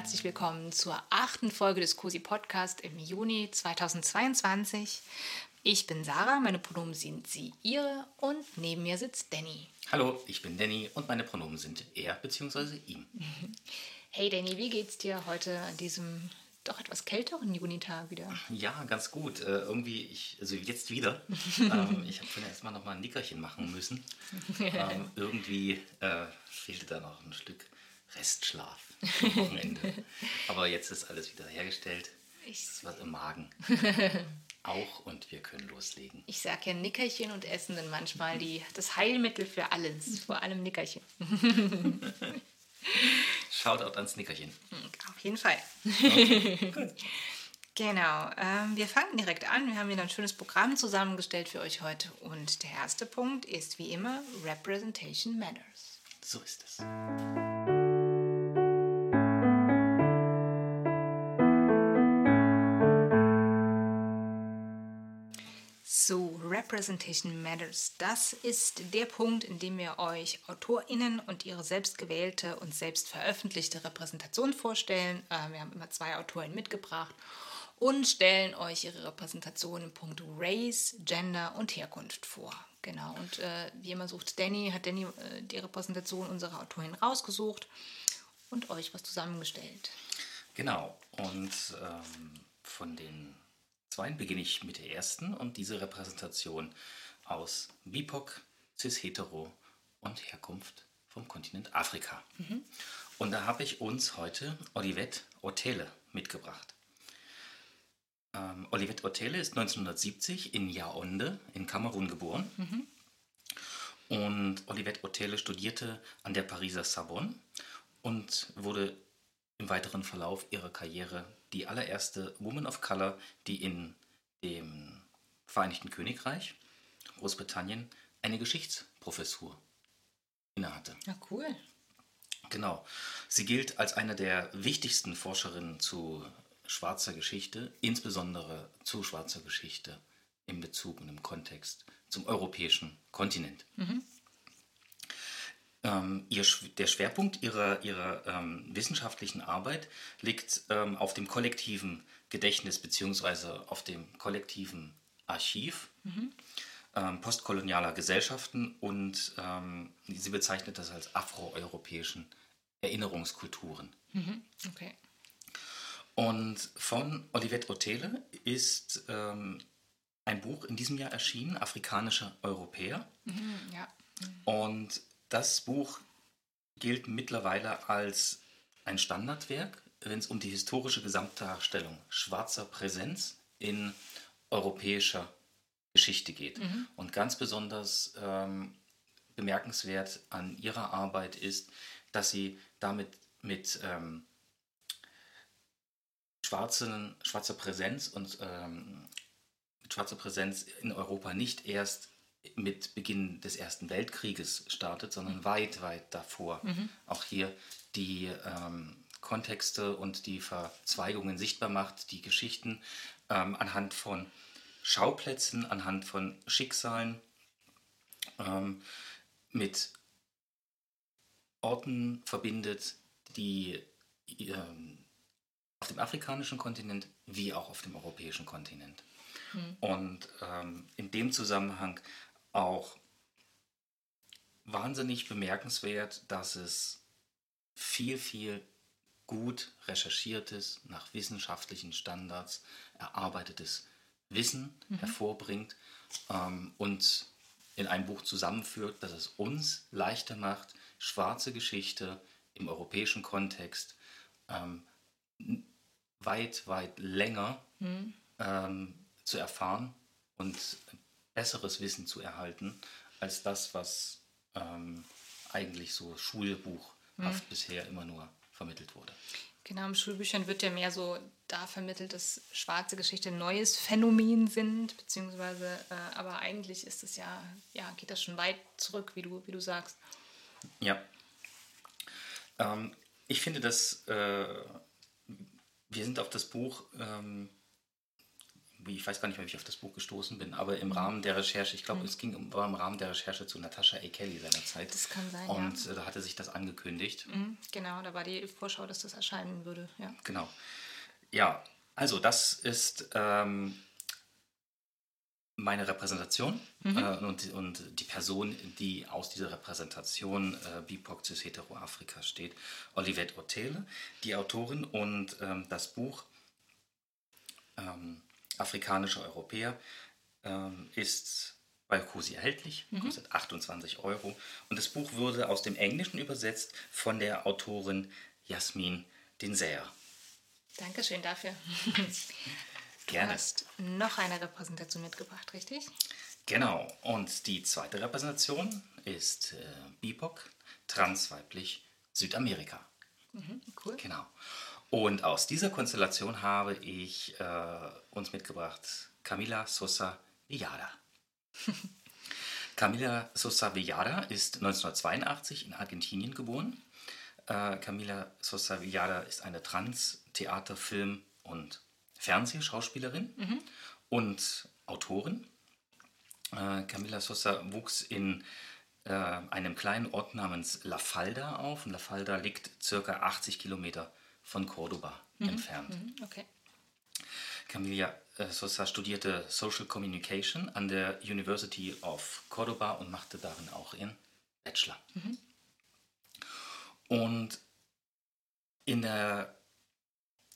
herzlich willkommen zur achten Folge des COSI Podcast im Juni 2022. Ich bin Sarah, meine Pronomen sind sie, ihre und neben mir sitzt Danny. Hallo, ich bin Danny und meine Pronomen sind er bzw. ihm. Hey Danny, wie geht's dir heute an diesem doch etwas kälteren Junitag wieder? Ja, ganz gut. Äh, irgendwie, ich, also jetzt wieder. ähm, ich habe vorhin erstmal noch mal ein Nickerchen machen müssen. Ähm, irgendwie äh, fehlte da noch ein Stück Restschlaf am Wochenende. Aber jetzt ist alles wieder hergestellt. Ich ist was im Magen. Auch und wir können loslegen. Ich sage ja Nickerchen und Essen sind manchmal die, das Heilmittel für alles, vor allem Nickerchen. Shoutout ans Nickerchen. Auf jeden Fall. Okay, Genau, ähm, wir fangen direkt an. Wir haben wieder ein schönes Programm zusammengestellt für euch heute. Und der erste Punkt ist wie immer Representation Matters. So ist es. So, Representation Matters. Das ist der Punkt, in dem wir euch AutorInnen und ihre selbstgewählte und selbst veröffentlichte Repräsentation vorstellen. Äh, wir haben immer zwei AutorInnen mitgebracht und stellen euch ihre Repräsentation im Punkt Race, Gender und Herkunft vor. Genau, und äh, wie immer sucht Danny, hat Danny äh, die Repräsentation unserer Autorin rausgesucht und euch was zusammengestellt. Genau, und ähm, von den Zweien beginne ich mit der ersten und diese Repräsentation aus BIPOC, Cis-Hetero und Herkunft vom Kontinent Afrika. Mhm. Und da habe ich uns heute Olivette Otele mitgebracht. Ähm, Olivette Otele ist 1970 in Yaounde in Kamerun geboren. Mhm. Und Olivette Otele studierte an der Pariser Sorbonne und wurde im weiteren Verlauf ihrer Karriere die allererste Woman of Color, die in dem Vereinigten Königreich, Großbritannien, eine Geschichtsprofessur innehatte. Ja, cool. Genau. Sie gilt als eine der wichtigsten Forscherinnen zu schwarzer Geschichte, insbesondere zu schwarzer Geschichte im Bezug und im Kontext zum europäischen Kontinent. Mhm. Ähm, ihr, der Schwerpunkt ihrer, ihrer ähm, wissenschaftlichen Arbeit liegt ähm, auf dem kollektiven Gedächtnis bzw. auf dem kollektiven Archiv mhm. Ähm, postkolonialer Gesellschaften und ähm, sie bezeichnet das als afroeuropäischen Erinnerungskulturen. Mhm. Okay. Und von Olivette Otele ist ähm, ein Buch in diesem Jahr erschienen, Afrikanische Europäer. Mhm, ja. Und das Buch gilt mittlerweile als ein Standardwerk, wenn es um die historische Gesamtdarstellung schwarzer Präsenz in europäischer Geschichte geht. Mhm. Und ganz besonders ähm, bemerkenswert an ihrer Arbeit ist, dass sie damit mit ähm, schwarzen, schwarzer Präsenz und ähm, mit schwarzer Präsenz in Europa nicht erst mit Beginn des Ersten Weltkrieges startet, sondern mhm. weit, weit davor. Mhm. Auch hier die ähm, Kontexte und die Verzweigungen sichtbar macht, die Geschichten ähm, anhand von Schauplätzen, anhand von Schicksalen, ähm, mit Orten verbindet, die ähm, auf dem afrikanischen Kontinent wie auch auf dem europäischen Kontinent. Mhm. Und ähm, in dem Zusammenhang auch wahnsinnig bemerkenswert, dass es viel, viel gut recherchiertes, nach wissenschaftlichen Standards erarbeitetes Wissen mhm. hervorbringt ähm, und in einem Buch zusammenführt, das es uns leichter macht, schwarze Geschichte im europäischen Kontext ähm, weit, weit länger mhm. ähm, zu erfahren und besseres Wissen zu erhalten, als das, was ähm, eigentlich so schulbuchhaft mhm. bisher immer nur vermittelt wurde. Genau, in Schulbüchern wird ja mehr so da vermittelt, dass schwarze Geschichte ein neues Phänomen sind, beziehungsweise, äh, aber eigentlich ist es ja, ja, geht das schon weit zurück, wie du, wie du sagst. Ja. Ähm, ich finde, dass äh, wir sind auf das Buch ähm, ich weiß gar nicht mehr, wie ich auf das Buch gestoßen bin, aber im Rahmen der Recherche, ich glaube, es ging um, war im Rahmen der Recherche zu Natascha A. Kelly seinerzeit. Das kann sein, Und ja. äh, da hatte sich das angekündigt. Mhm, genau, da war die Vorschau, dass das erscheinen würde. Ja. Genau. Ja, also das ist ähm, meine Repräsentation Mhm. äh, und, und die Person, die aus dieser Repräsentation äh, BIPOC cis hetero Afrika steht, Olivette Otele, die Autorin und ähm, das Buch ähm, Afrikanische Europäer ähm, ist bei Cosi erhältlich, kostet 28 Euro. Und das Buch wurde aus dem Englischen übersetzt von der Autorin Jasmin Dinser. Dankeschön dafür. Du Gerne. hast noch eine Repräsentation mitgebracht, richtig? Genau. Und die zweite Repräsentation ist äh, BIPOC, transweiblich Südamerika. Cool. Genau. Und aus dieser Konstellation habe ich äh, uns mitgebracht Camila Sosa Villada. Camila Sosa Villada ist 1982 in Argentinien geboren. Äh, Camila Sosa Villada ist eine Trans-, Theater-, Film- und Fernsehschauspielerin und Autorin. Äh, Camila Sosa wuchs in äh, einem kleinen Ort namens La Falda auf. Und La Falda liegt circa 80 Kilometer von Cordoba entfernt. Mhm, Okay. Camilla äh, Sosa studierte Social Communication an der University of Cordoba und machte darin auch ihren Bachelor. Und in, der,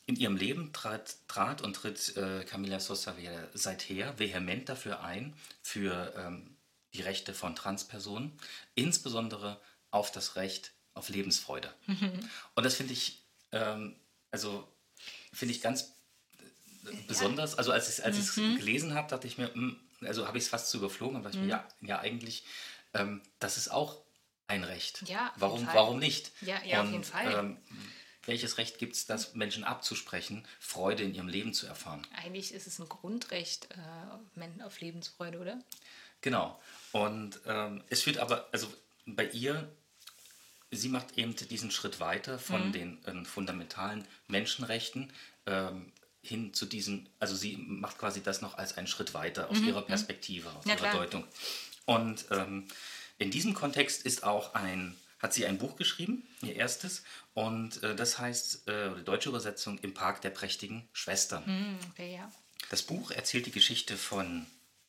in ihrem Leben trat, trat und tritt äh, Camilla Sosa seither vehement dafür ein, für ähm, die Rechte von Transpersonen, insbesondere auf das Recht auf Lebensfreude. Und das finde ich, ähm, also finde ich ganz besonders. Also als ich als es gelesen habe, dachte ich mir, hm, also habe ich es fast zu überflogen und dachte ich mir, ja, ja eigentlich, ähm, das ist auch ein Recht. Ja, auf warum, warum nicht? Ja, ja, auf und, jeden Fall. Ähm, welches Recht gibt es, das Menschen abzusprechen, Freude in ihrem Leben zu erfahren? Eigentlich ist es ein Grundrecht äh, auf Lebensfreude, oder? Genau. Und ähm, es führt aber, also bei ihr, sie macht eben diesen Schritt weiter von den ähm, fundamentalen Menschenrechten ähm, hin zu diesem, also sie macht quasi das noch als einen Schritt weiter aus ihrer Perspektive, aus Ja, ihrer klar. Deutung. Und ähm, in diesem Kontext ist auch ein, hat sie ein Buch geschrieben, ihr erstes, und äh, das heißt, äh, die deutsche Übersetzung Im Park der prächtigen Schwestern. Hm, okay, ja. Das Buch erzählt die Geschichte von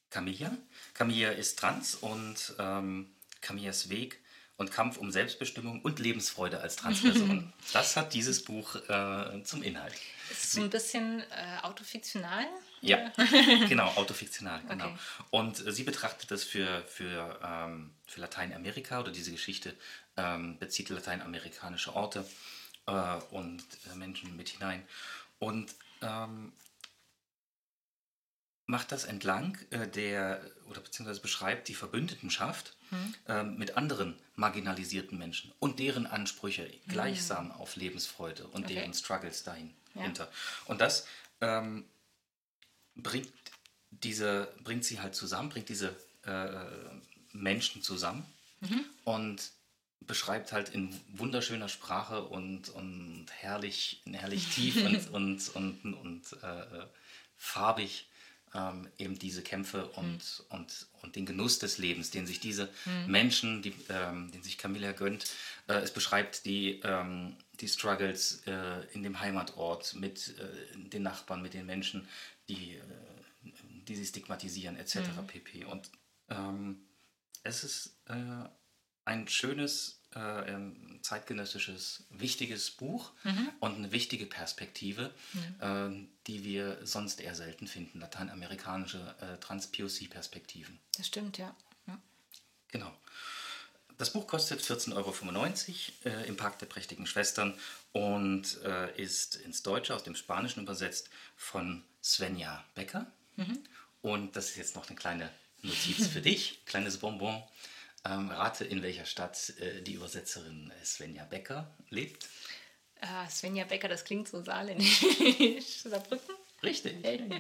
Camilla. Camilla ist trans und ähm, Camillas Weg und Kampf um Selbstbestimmung und Lebensfreude als Transperson. das hat dieses Buch äh, zum Inhalt. Ist es so ein bisschen äh, autofiktional? Ja, genau, autofiktional, genau. Okay. Und äh, sie betrachtet das für, für, ähm, für Lateinamerika oder diese Geschichte ähm, bezieht lateinamerikanische Orte äh, und äh, Menschen mit hinein. Und ähm, macht das entlang äh, der, oder beziehungsweise beschreibt die Verbündetenschaft ähm, mit anderen marginalisierten Menschen und deren Ansprüche gleichsam auf Lebensfreude und Okay. deren Struggles dahin Ja. Und das ähm, bringt diese, bringt sie halt zusammen, bringt diese äh, Menschen zusammen und beschreibt halt in wunderschöner Sprache und, und herrlich, herrlich tief und, und, und, und äh, farbig ähm, eben diese Kämpfe und, und, und den Genuss des Lebens, den sich diese Menschen, die, ähm, den sich Camilla gönnt, äh, es beschreibt die, ähm, die Struggles äh, in dem Heimatort mit äh, den Nachbarn, mit den Menschen, die, äh, die sie stigmatisieren etc. pp. Und ähm, es ist äh, ein schönes, äh, zeitgenössisches, wichtiges Buch und eine wichtige Perspektive, äh, die wir sonst eher selten finden, lateinamerikanische äh, Trans-POC-Perspektiven. Das stimmt, ja. ja. Genau. Das Buch kostet 14,95 Euro äh, im Park der prächtigen Schwestern und äh, ist ins Deutsche aus dem Spanischen übersetzt von Svenja Becker. Und das ist jetzt noch eine kleine Notiz für dich, kleines Bonbon. Ähm, rate, in welcher Stadt äh, die Übersetzerin Svenja Becker lebt. Äh, Svenja Becker, das klingt so saarländisch. Saarbrücken? Richtig.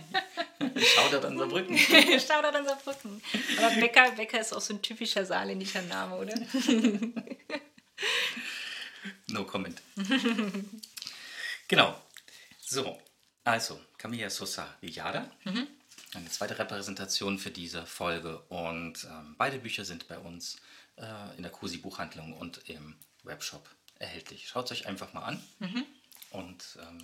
Schaudert an Saarbrücken. Staudert an Saarbrücken. Aber Becker, Becker ist auch so ein typischer saarländischer Name, oder? No comment. genau. So, also, Camilla Sosa Villada eine zweite Repräsentation für diese Folge. Und ähm, beide Bücher sind bei uns äh, in der Cosi Buchhandlung und im Webshop erhältlich. Schaut es euch einfach mal an. Mhm. Und ähm,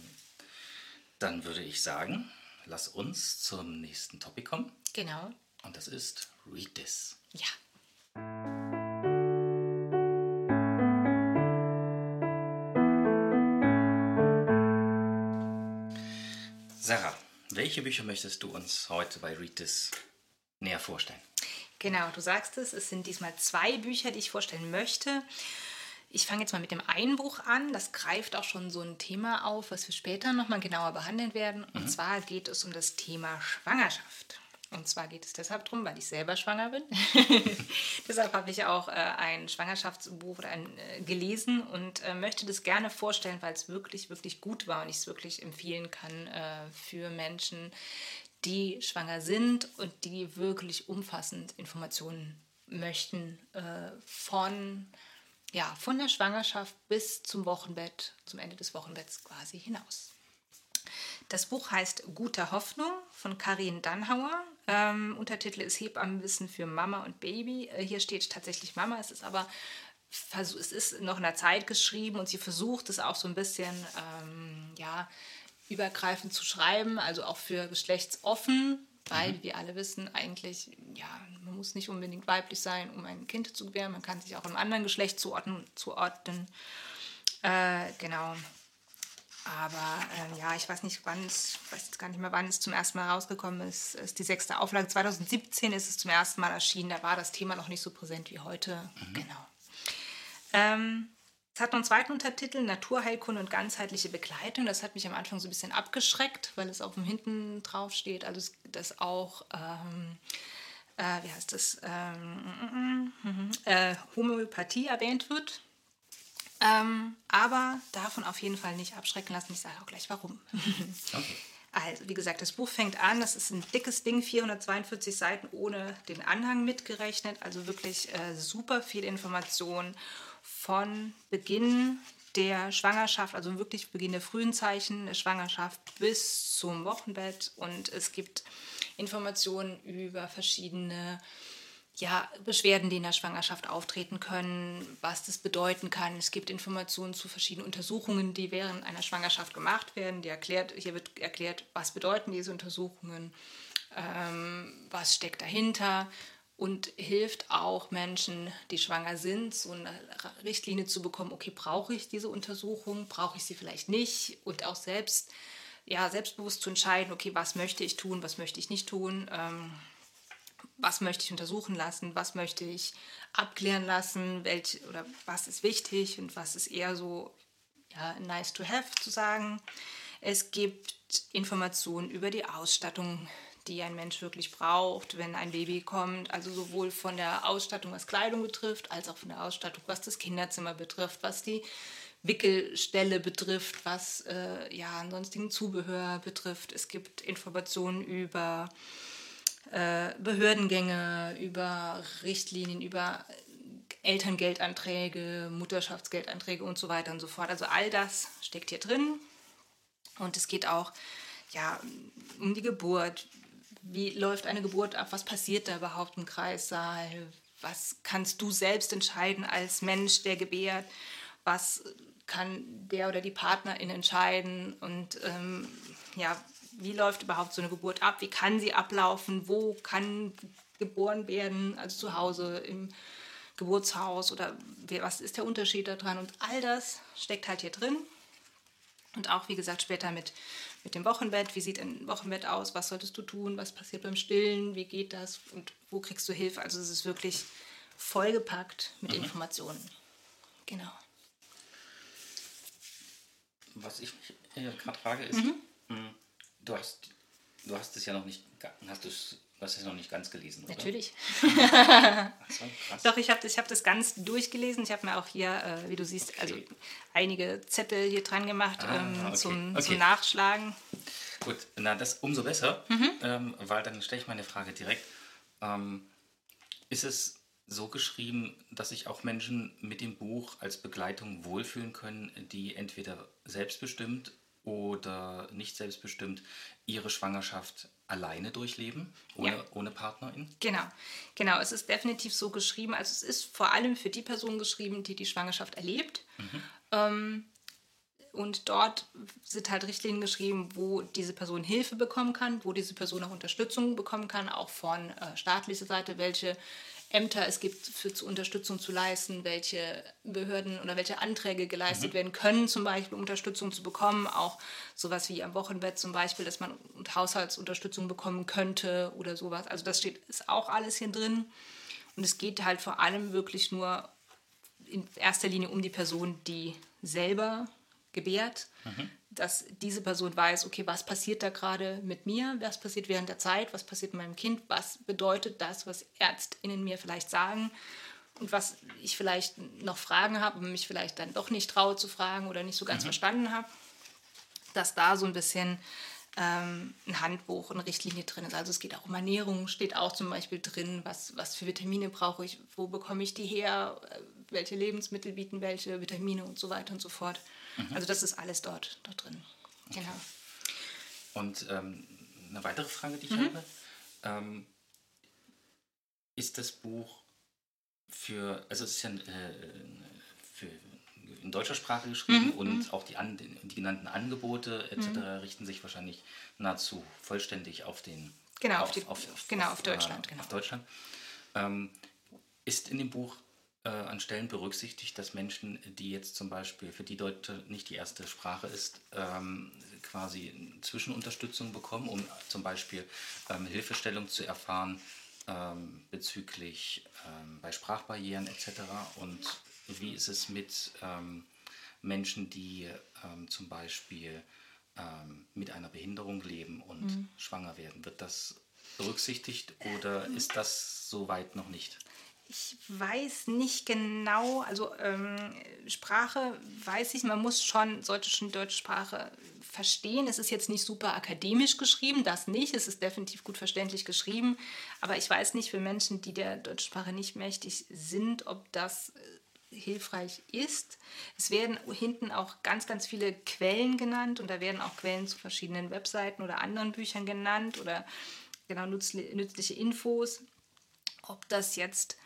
dann würde ich sagen, lass uns zum nächsten Topic kommen. Genau. Und das ist Read This. Ja. Sarah, welche Bücher möchtest du uns heute bei Read This näher vorstellen? Genau, du sagst es, es sind diesmal zwei Bücher, die ich vorstellen möchte. Ich fange jetzt mal mit dem einen Buch an. Das greift auch schon so ein Thema auf, was wir später nochmal genauer behandeln werden. Und mhm. zwar geht es um das Thema Schwangerschaft. Und zwar geht es deshalb darum, weil ich selber schwanger bin. deshalb habe ich auch äh, ein Schwangerschaftsbuch ein, äh, gelesen und äh, möchte das gerne vorstellen, weil es wirklich, wirklich gut war und ich es wirklich empfehlen kann äh, für Menschen, die schwanger sind und die wirklich umfassend Informationen möchten äh, von, ja, von der Schwangerschaft bis zum Wochenbett, zum Ende des Wochenbetts quasi hinaus. Das Buch heißt Gute Hoffnung von Karin Dannhauer. Ähm, Untertitel ist Hebammenwissen für Mama und Baby. Äh, hier steht tatsächlich Mama, es ist aber es ist noch in der Zeit geschrieben und sie versucht es auch so ein bisschen ähm, ja, übergreifend zu schreiben, also auch für geschlechtsoffen, weil mhm. wir alle wissen, eigentlich, ja, man muss nicht unbedingt weiblich sein, um ein Kind zu gebären. Man kann sich auch einem anderen Geschlecht zuordnen. zuordnen. Äh, genau. Aber äh, ja, ich weiß nicht, wann es, weiß jetzt gar nicht mehr, wann es zum ersten Mal rausgekommen ist. Es ist die sechste Auflage. 2017 ist es zum ersten Mal erschienen. Da war das Thema noch nicht so präsent wie heute. Mhm. Genau. Ähm, es hat noch einen zweiten Untertitel, Naturheilkunde und ganzheitliche Begleitung. Das hat mich am Anfang so ein bisschen abgeschreckt, weil es auf dem Hinten drauf steht. Also das auch, ähm, äh, wie heißt das, ähm, äh, Homöopathie erwähnt wird. Ähm, aber davon auf jeden Fall nicht abschrecken lassen. Ich sage auch gleich warum. Okay. Also, wie gesagt, das Buch fängt an. Das ist ein dickes Ding, 442 Seiten ohne den Anhang mitgerechnet. Also wirklich äh, super viel Information von Beginn der Schwangerschaft, also wirklich Beginn der frühen Zeichen der Schwangerschaft bis zum Wochenbett. Und es gibt Informationen über verschiedene ja, Beschwerden, die in der Schwangerschaft auftreten können, was das bedeuten kann. Es gibt Informationen zu verschiedenen Untersuchungen, die während einer Schwangerschaft gemacht werden. Die erklärt, hier wird erklärt, was bedeuten diese Untersuchungen, ähm, was steckt dahinter und hilft auch Menschen, die schwanger sind, so eine Richtlinie zu bekommen, okay, brauche ich diese Untersuchung, brauche ich sie vielleicht nicht und auch selbst, ja, selbstbewusst zu entscheiden, okay, was möchte ich tun, was möchte ich nicht tun. Ähm, was möchte ich untersuchen lassen, was möchte ich abklären lassen, welch, oder was ist wichtig und was ist eher so ja, nice to have zu sagen. Es gibt Informationen über die Ausstattung, die ein Mensch wirklich braucht, wenn ein Baby kommt. Also sowohl von der Ausstattung, was Kleidung betrifft, als auch von der Ausstattung, was das Kinderzimmer betrifft, was die Wickelstelle betrifft, was äh, ja, ansonsten Zubehör betrifft. Es gibt Informationen über äh, Behördengänge, über Richtlinien, über Elterngeldanträge, Mutterschaftsgeldanträge und so weiter und so fort. Also all das steckt hier drin. Und es geht auch ja, um die Geburt. Wie läuft eine Geburt ab? Was passiert da überhaupt im Kreissaal? Was kannst du selbst entscheiden als Mensch, der gebärt? Was kann der oder die Partnerin entscheiden? Und ähm, ja, wie läuft überhaupt so eine Geburt ab? Wie kann sie ablaufen? Wo kann geboren werden? Also zu Hause, im Geburtshaus oder was ist der Unterschied daran? Und all das steckt halt hier drin. Und auch, wie gesagt, später mit, mit dem Wochenbett. Wie sieht ein Wochenbett aus? Was solltest du tun? Was passiert beim Stillen? Wie geht das? Und wo kriegst du Hilfe? Also es ist wirklich vollgepackt mit mhm. Informationen. Genau. Was ich mich äh, gerade frage ist, mhm. Du hast, du hast es ja noch nicht, hast du hast es noch nicht ganz gelesen, oder? Natürlich. So, Doch, ich habe ich hab das ganz durchgelesen. Ich habe mir auch hier, äh, wie du siehst, also einige Zettel hier dran gemacht ah, ähm, okay. Zum, okay. zum Nachschlagen. Gut, na das umso besser, mhm. ähm, weil dann stelle ich meine Frage direkt. Ähm, ist es so geschrieben, dass sich auch Menschen mit dem Buch als Begleitung wohlfühlen können, die entweder selbstbestimmt oder nicht selbstbestimmt ihre Schwangerschaft alleine durchleben, ohne, ja. ohne Partnerin? Genau, genau. Es ist definitiv so geschrieben. Also es ist vor allem für die Person geschrieben, die die Schwangerschaft erlebt. Mhm. Ähm, und dort sind halt Richtlinien geschrieben, wo diese Person Hilfe bekommen kann, wo diese Person auch Unterstützung bekommen kann, auch von äh, staatlicher Seite, welche Ämter es gibt, für zur Unterstützung zu leisten, welche Behörden oder welche Anträge geleistet mhm. werden können, zum Beispiel Unterstützung zu bekommen. Auch sowas wie am Wochenbett zum Beispiel, dass man Haushaltsunterstützung bekommen könnte oder sowas. Also das steht, ist auch alles hier drin. Und es geht halt vor allem wirklich nur in erster Linie um die Person, die selber gebärt, mhm. dass diese Person weiß, okay, was passiert da gerade mit mir, was passiert während der Zeit, was passiert mit meinem Kind, was bedeutet das, was Ärztinnen mir vielleicht sagen und was ich vielleicht noch Fragen habe und mich vielleicht dann doch nicht traue zu fragen oder nicht so ganz mhm. verstanden habe, dass da so ein bisschen ähm, ein Handbuch, eine Richtlinie drin ist. Also es geht auch um Ernährung, steht auch zum Beispiel drin, was, was für Vitamine brauche ich, wo bekomme ich die her, äh, welche Lebensmittel bieten welche Vitamine und so weiter und so fort. Mhm. Also das ist alles dort, dort drin. Okay. Genau. Und ähm, eine weitere Frage, die ich mhm. habe. Ähm, ist das Buch für, also es ist ja äh, für, in deutscher Sprache geschrieben mhm. und mhm. auch die, an, die genannten Angebote etc. Mhm. richten sich wahrscheinlich nahezu vollständig auf den genau auf, auf, die, auf, auf genau auf, Deutschland äh, genau. auf Deutschland ähm, ist in dem Buch äh, an Stellen berücksichtigt, dass Menschen, die jetzt zum Beispiel, für die Deutsch nicht die erste Sprache ist, ähm, quasi Zwischenunterstützung bekommen, um zum Beispiel ähm, Hilfestellung zu erfahren ähm, bezüglich ähm, bei Sprachbarrieren etc. Und wie ist es mit ähm, Menschen, die ähm, zum Beispiel mit einer Behinderung leben und mhm. schwanger werden? Wird das berücksichtigt oder ist das soweit noch nicht? Ich weiß nicht genau, also ähm, Sprache weiß ich, man muss schon, sollte schon deutsche Sprache verstehen. Es ist jetzt nicht super akademisch geschrieben, das nicht, es ist definitiv gut verständlich geschrieben, aber ich weiß nicht für Menschen, die der deutschen Sprache nicht mächtig sind, ob das äh, hilfreich ist. Es werden hinten auch ganz, ganz viele Quellen genannt und da werden auch Quellen zu verschiedenen Webseiten oder anderen Büchern genannt oder genau nützliche Infos. Ob das jetzt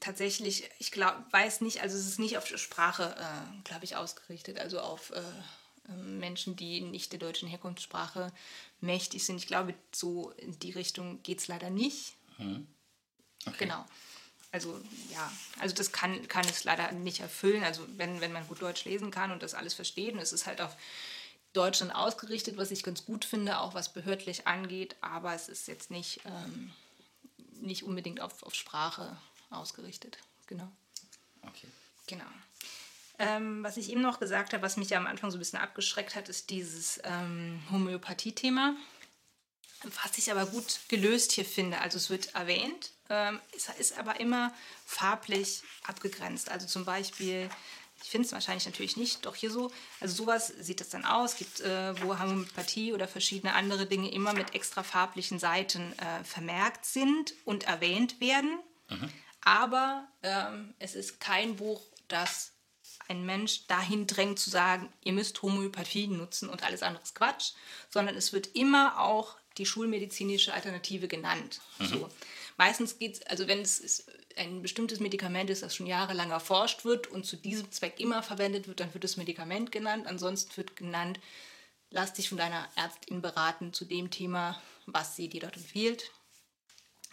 tatsächlich, ich glaube, weiß nicht, also es ist nicht auf Sprache, äh, glaube ich, ausgerichtet, also auf äh, ähm, Menschen, die nicht der deutschen Herkunftssprache mächtig sind. Ich glaube, so in die Richtung geht es leider nicht. Mhm. Okay. Genau. Also ja, also das kann, kann es leider nicht erfüllen. Also wenn, wenn man gut Deutsch lesen kann und das alles versteht und es ist halt auf Deutschland ausgerichtet, was ich ganz gut finde, auch was behördlich angeht, aber es ist jetzt nicht, ähm, nicht unbedingt auf, auf Sprache ausgerichtet. Genau. Okay. Genau. Ähm, was ich eben noch gesagt habe, was mich ja am Anfang so ein bisschen abgeschreckt hat, ist dieses ähm, Homöopathie-Thema. Was ich aber gut gelöst hier finde, also es wird erwähnt, ähm, ist, ist aber immer farblich abgegrenzt. Also zum Beispiel, ich finde es wahrscheinlich natürlich nicht, doch hier so, also sowas sieht das dann aus, gibt, äh, wo Homöopathie oder verschiedene andere Dinge immer mit extra farblichen Seiten äh, vermerkt sind und erwähnt werden. Mhm. Aber ähm, es ist kein Buch, das ein Mensch dahin drängt zu sagen, ihr müsst Homöopathie nutzen und alles andere ist Quatsch, sondern es wird immer auch die schulmedizinische Alternative genannt. Mhm. So. Meistens geht es, also wenn es ein bestimmtes Medikament ist, das schon jahrelang erforscht wird und zu diesem Zweck immer verwendet wird, dann wird das Medikament genannt. Ansonsten wird genannt, lass dich von deiner Ärztin beraten zu dem Thema, was sie dir dort empfiehlt.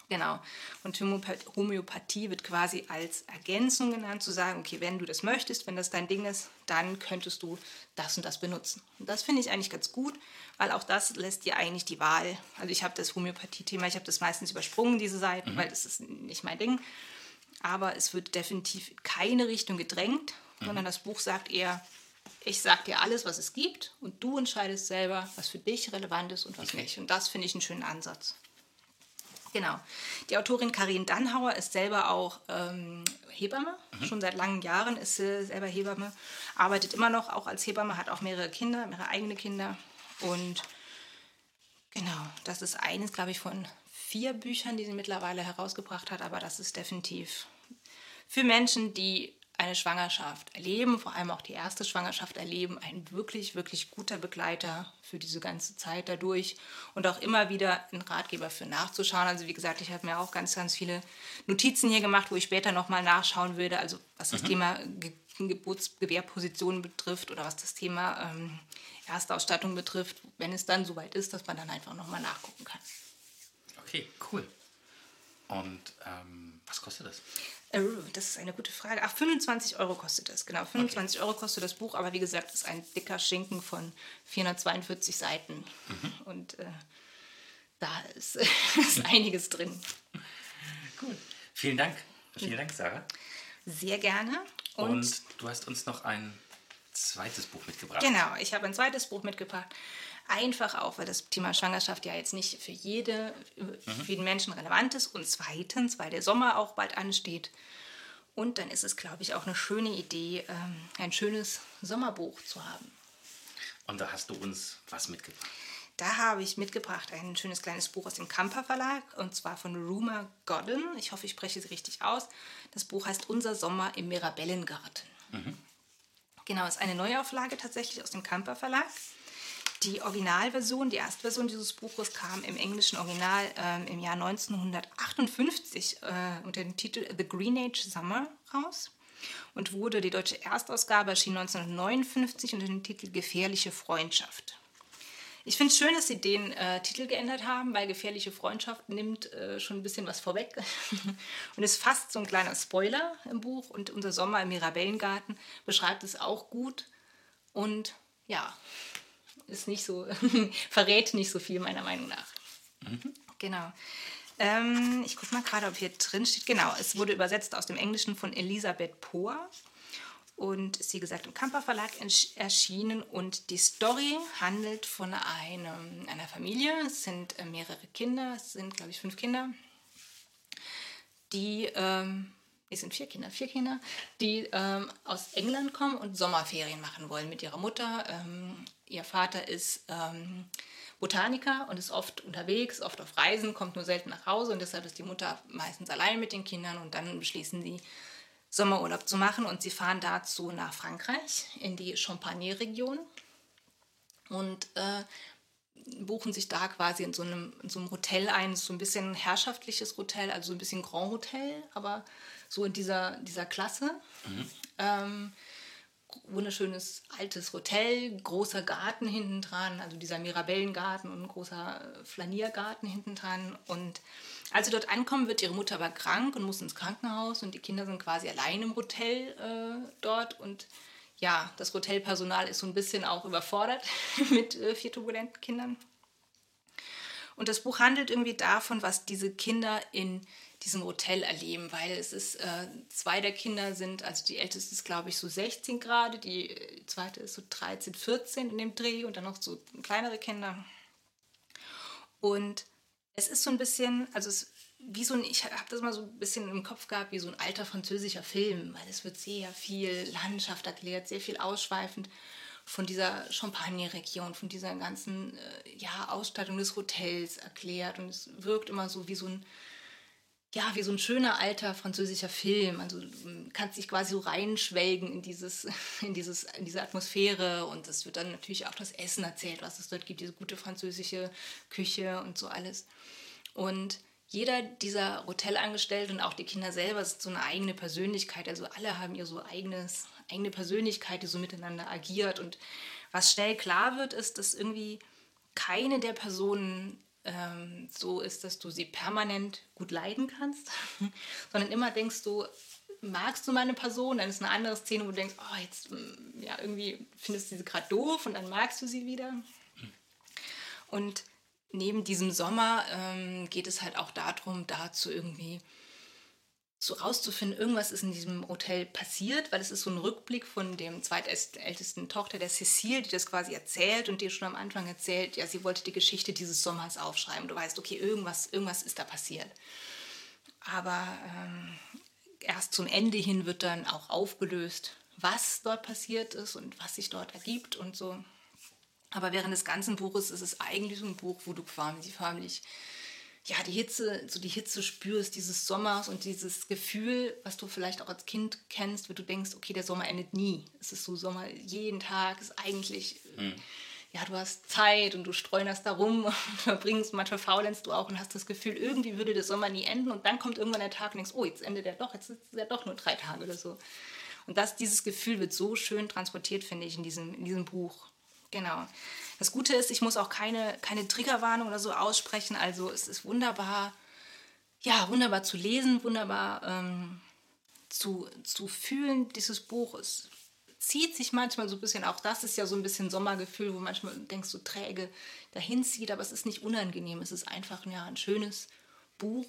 Genau. Und Homöopathie wird quasi als Ergänzung genannt, zu sagen, okay, wenn du das möchtest, wenn das dein Ding ist, dann könntest du das und das benutzen. Und das finde ich eigentlich ganz gut, weil auch das lässt dir eigentlich die Wahl. Also ich habe das Homöopathie-Thema, ich habe das meistens übersprungen, diese Seiten, mhm. weil das ist nicht mein Ding. Aber es wird definitiv keine Richtung gedrängt, mhm. sondern das Buch sagt eher, ich sage dir alles, was es gibt und du entscheidest selber, was für dich relevant ist und was okay. nicht. Und das finde ich einen schönen Ansatz. Genau. Die Autorin Karin Dannhauer ist selber auch ähm, Hebamme. Mhm. Schon seit langen Jahren ist sie selber Hebamme. Arbeitet immer noch auch als Hebamme, hat auch mehrere Kinder, mehrere eigene Kinder. Und genau, das ist eines, glaube ich, von vier Büchern, die sie mittlerweile herausgebracht hat. Aber das ist definitiv für Menschen, die eine Schwangerschaft erleben, vor allem auch die erste Schwangerschaft erleben, ein wirklich, wirklich guter Begleiter für diese ganze Zeit dadurch und auch immer wieder ein Ratgeber für nachzuschauen. Also wie gesagt, ich habe mir auch ganz, ganz viele Notizen hier gemacht, wo ich später nochmal nachschauen würde, also was das mhm. Thema Ge Geburtsgewehrpositionen betrifft oder was das Thema ähm, Erstausstattung betrifft, wenn es dann soweit ist, dass man dann einfach nochmal nachgucken kann. Okay, cool. Und ähm, was kostet das? Äh, das ist eine gute Frage. Ach, 25 Euro kostet das, genau. 25 okay. Euro kostet das Buch, aber wie gesagt, ist ein dicker Schinken von 442 Seiten. Mhm. Und äh, da ist, ist einiges drin. Gut. Vielen Dank. Vielen Dank, Sarah. Sehr gerne. Und, Und du hast uns noch ein zweites Buch mitgebracht. Genau, ich habe ein zweites Buch mitgebracht. Einfach auch, weil das Thema Schwangerschaft ja jetzt nicht für, jede, mhm. für jeden Menschen relevant ist. Und zweitens, weil der Sommer auch bald ansteht. Und dann ist es, glaube ich, auch eine schöne Idee, ähm, ein schönes Sommerbuch zu haben. Und da hast du uns was mitgebracht? Da habe ich mitgebracht ein schönes kleines Buch aus dem Kamper Verlag und zwar von Ruma Godden. Ich hoffe, ich spreche es richtig aus. Das Buch heißt Unser Sommer im Mirabellengarten. Mhm. Genau, ist eine Neuauflage tatsächlich aus dem Kamper Verlag. Die Originalversion, die Erstversion dieses Buches kam im englischen Original äh, im Jahr 1958 äh, unter dem Titel The Green Age Summer raus und wurde die deutsche Erstausgabe erschien 1959 unter dem Titel Gefährliche Freundschaft. Ich finde es schön, dass sie den äh, Titel geändert haben, weil Gefährliche Freundschaft nimmt äh, schon ein bisschen was vorweg und ist fast so ein kleiner Spoiler im Buch. Und unser Sommer im Mirabellengarten beschreibt es auch gut und ja, ist nicht so, verrät nicht so viel meiner Meinung nach. Mhm. Genau. Ähm, ich gucke mal gerade, ob hier drin steht. Genau, es wurde übersetzt aus dem Englischen von Elisabeth Pohr und ist, wie gesagt, im Kamper Verlag erschienen. Und die Story handelt von einem, einer Familie. Es sind äh, mehrere Kinder, es sind, glaube ich, fünf Kinder, die ähm, es sind vier Kinder, vier Kinder, die ähm, aus England kommen und Sommerferien machen wollen mit ihrer Mutter. Ähm, ihr Vater ist ähm, Botaniker und ist oft unterwegs, oft auf Reisen, kommt nur selten nach Hause und deshalb ist die Mutter meistens allein mit den Kindern und dann beschließen sie, Sommerurlaub zu machen und sie fahren dazu nach Frankreich in die Champagne-Region und äh, buchen sich da quasi in so, einem, in so einem Hotel ein, so ein bisschen herrschaftliches Hotel, also so ein bisschen Grand Hotel, aber so in dieser, dieser Klasse. Mhm. Ähm, wunderschönes altes Hotel, großer Garten hinten dran, also dieser Mirabellengarten und ein großer Flaniergarten hinten dran. Und als sie dort ankommen, wird ihre Mutter aber krank und muss ins Krankenhaus und die Kinder sind quasi allein im Hotel äh, dort. Und ja, das Hotelpersonal ist so ein bisschen auch überfordert mit äh, vier turbulenten Kindern. Und das Buch handelt irgendwie davon, was diese Kinder in diesem Hotel erleben, weil es ist, äh, zwei der Kinder sind, also die älteste ist glaube ich so 16 gerade, die äh, zweite ist so 13, 14 in dem Dreh und dann noch so kleinere Kinder. Und es ist so ein bisschen, also es wie so ein, ich habe das mal so ein bisschen im Kopf gehabt, wie so ein alter französischer Film, weil es wird sehr viel Landschaft erklärt, sehr viel ausschweifend von dieser Champagne-Region, von dieser ganzen äh, ja, Ausstattung des Hotels erklärt und es wirkt immer so wie so ein ja, wie so ein schöner alter französischer Film. Also du kannst dich quasi so reinschwelgen in, dieses, in, dieses, in diese Atmosphäre und es wird dann natürlich auch das Essen erzählt, was es dort gibt, diese gute französische Küche und so alles. Und jeder dieser Hotelangestellten und auch die Kinder selber sind so eine eigene Persönlichkeit. Also alle haben ihr so eigenes, eigene Persönlichkeit, die so miteinander agiert. Und was schnell klar wird, ist, dass irgendwie keine der Personen ähm, so ist, dass du sie permanent gut leiden kannst, sondern immer denkst du, magst du meine Person, dann ist eine andere Szene, wo du denkst, oh, jetzt mm, ja, irgendwie findest du sie gerade doof und dann magst du sie wieder. Und neben diesem Sommer ähm, geht es halt auch darum, dazu irgendwie so rauszufinden, irgendwas ist in diesem Hotel passiert, weil es ist so ein Rückblick von dem zweitältesten Tochter der Cecile, die das quasi erzählt und die schon am Anfang erzählt, ja, sie wollte die Geschichte dieses Sommers aufschreiben. Du weißt, okay, irgendwas, irgendwas ist da passiert. Aber ähm, erst zum Ende hin wird dann auch aufgelöst, was dort passiert ist und was sich dort ergibt und so. Aber während des ganzen Buches ist es eigentlich so ein Buch, wo du quasi förmlich ja, die Hitze, so die Hitze spürst, dieses Sommers und dieses Gefühl, was du vielleicht auch als Kind kennst, wo du denkst, okay, der Sommer endet nie. Es ist so Sommer jeden Tag, ist eigentlich, mhm. ja, du hast Zeit und du streunerst da rum und verbringst, manchmal faulenst du auch und hast das Gefühl, irgendwie würde der Sommer nie enden und dann kommt irgendwann der Tag und denkst, oh, jetzt endet er doch, jetzt ist er doch nur drei Tage oder so. Und das, dieses Gefühl wird so schön transportiert, finde ich, in diesem, in diesem Buch. Genau. Das Gute ist, ich muss auch keine, keine Triggerwarnung oder so aussprechen. Also es ist wunderbar, ja, wunderbar zu lesen, wunderbar ähm, zu, zu fühlen, dieses Buch. Es zieht sich manchmal so ein bisschen, auch das ist ja so ein bisschen Sommergefühl, wo manchmal denkst du träge dahin zieht, aber es ist nicht unangenehm. Es ist einfach ja, ein schönes Buch,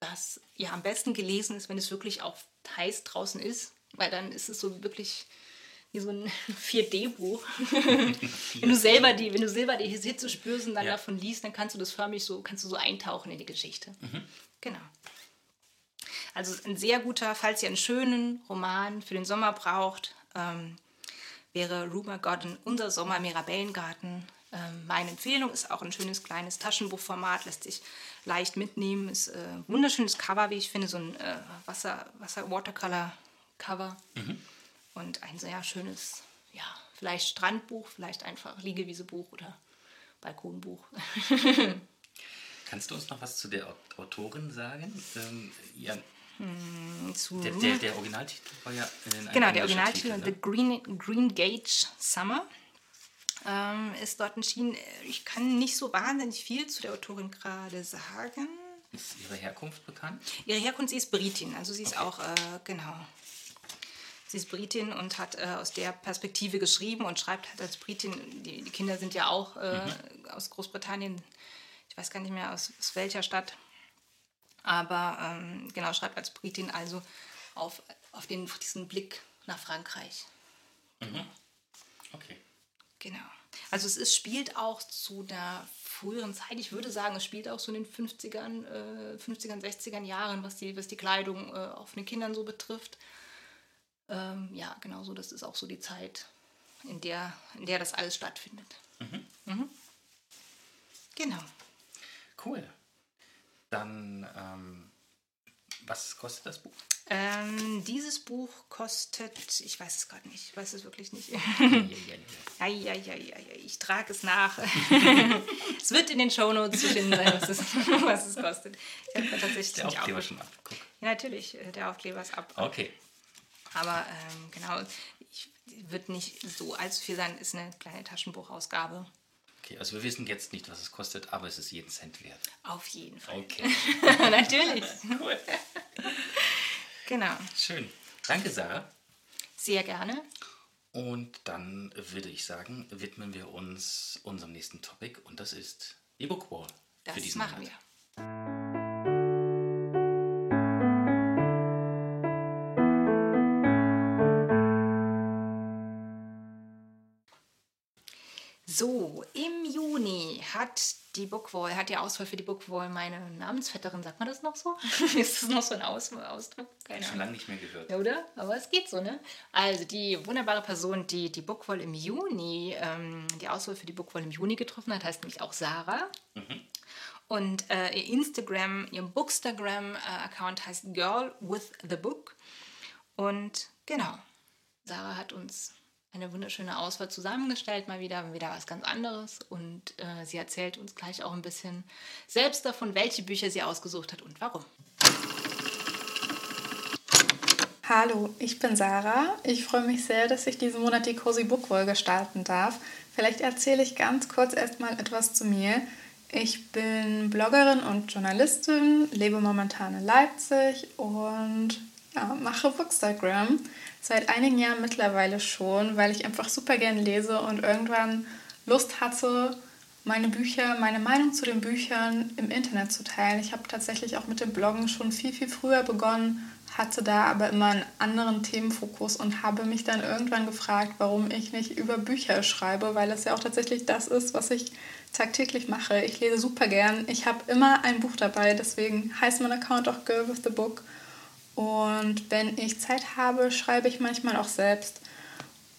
das ja am besten gelesen ist, wenn es wirklich auch heiß draußen ist, weil dann ist es so wirklich wie so ein 4D-Buch. wenn du selber die, wenn du selber die Hitze spürst und dann ja. davon liest, dann kannst du das förmlich so, kannst du so eintauchen in die Geschichte. Mhm. Genau. Also ein sehr guter, falls ihr einen schönen Roman für den Sommer braucht, ähm, wäre Rumor Garden, unser Sommer Mirabellengarten. Ähm, meine Empfehlung ist auch ein schönes kleines Taschenbuchformat, lässt sich leicht mitnehmen. Ist äh, wunderschönes Cover, wie ich finde, so ein äh, Wasser, Wasser Watercolor Cover. Mhm und ein sehr schönes, ja, vielleicht Strandbuch, vielleicht einfach Liegewiesebuch oder Balkonbuch. Kannst du uns noch was zu der Autorin sagen? Ähm, ja, hm, der, der, der, Originaltitel war ja ein Genau, der Originaltitel, Titel, ne? The Green, Green Gage Summer, ähm, ist dort erschienen. Ich kann nicht so wahnsinnig viel zu der Autorin gerade sagen. Ist ihre Herkunft bekannt? Ihre Herkunft, sie ist Britin, also sie ist okay. auch, äh, genau, Sie ist Britin und hat äh, aus der Perspektive geschrieben und schreibt halt als Britin. Die, die Kinder sind ja auch äh, mhm. aus Großbritannien. Ich weiß gar nicht mehr aus, aus welcher Stadt. Aber ähm, genau, schreibt als Britin also auf, auf, den, auf diesen Blick nach Frankreich. Mhm. Okay. Genau. Also es ist, spielt auch zu der früheren Zeit, ich würde sagen, es spielt auch so in den 50ern, äh, 50ern, 60ern Jahren, was die, was die Kleidung äh, auf den Kindern so betrifft. Ähm, ja, genau so. Das ist auch so die Zeit, in der, in der das alles stattfindet. Mhm. Mhm. Genau. Cool. Dann, ähm, was kostet das Buch? Ähm, dieses Buch kostet, ich weiß es gerade nicht, ich weiß es wirklich nicht. ja, ja, ja, ja, ich trage es nach. es wird in den Shownotes zu finden sein, was es, was es kostet. Ich habe tatsächlich der Aufkleber schon abgeguckt. Ja, natürlich, äh, der Aufkleber ist ab. Okay. Aber ähm, genau, ich, wird nicht so allzu viel sein, ist eine kleine Taschenbuchausgabe. Okay, also wir wissen jetzt nicht, was es kostet, aber es ist jeden Cent wert. Auf jeden Fall. Okay. Natürlich. cool. Genau. Schön. Danke, Sarah. Sehr gerne. Und dann würde ich sagen, widmen wir uns unserem nächsten Topic und das ist die Bookwall. Das für diesen machen Monat. wir. Die Bookwall, hat die Auswahl für die Bookwall meine Namensvetterin, sagt man das noch so? Ist das noch so ein Aus Ausdruck? Keine Ahnung. Schon lange nicht mehr gehört. Ja, oder? Aber es geht so, ne? Also die wunderbare Person, die die Bookwall im Juni, ähm, die Auswahl für die Bookwall im Juni getroffen hat, heißt nämlich auch Sarah. Mhm. Und äh, ihr Instagram, ihr Bookstagram-Account äh, heißt Girl with the Book. Und genau, Sarah hat uns eine wunderschöne Auswahl zusammengestellt, mal wieder, wieder was ganz anderes. Und äh, sie erzählt uns gleich auch ein bisschen selbst davon, welche Bücher sie ausgesucht hat und warum. Hallo, ich bin Sarah. Ich freue mich sehr, dass ich diesen Monat die Cozy Bookwall gestalten darf. Vielleicht erzähle ich ganz kurz erstmal etwas zu mir. Ich bin Bloggerin und Journalistin, lebe momentan in Leipzig und ja, mache Bookstagram seit einigen Jahren mittlerweile schon, weil ich einfach super gern lese und irgendwann Lust hatte, meine Bücher, meine Meinung zu den Büchern im Internet zu teilen. Ich habe tatsächlich auch mit dem Bloggen schon viel, viel früher begonnen, hatte da aber immer einen anderen Themenfokus und habe mich dann irgendwann gefragt, warum ich nicht über Bücher schreibe, weil es ja auch tatsächlich das ist, was ich tagtäglich mache. Ich lese super gern. Ich habe immer ein Buch dabei, deswegen heißt mein Account auch Girl with the Book. Und wenn ich Zeit habe, schreibe ich manchmal auch selbst.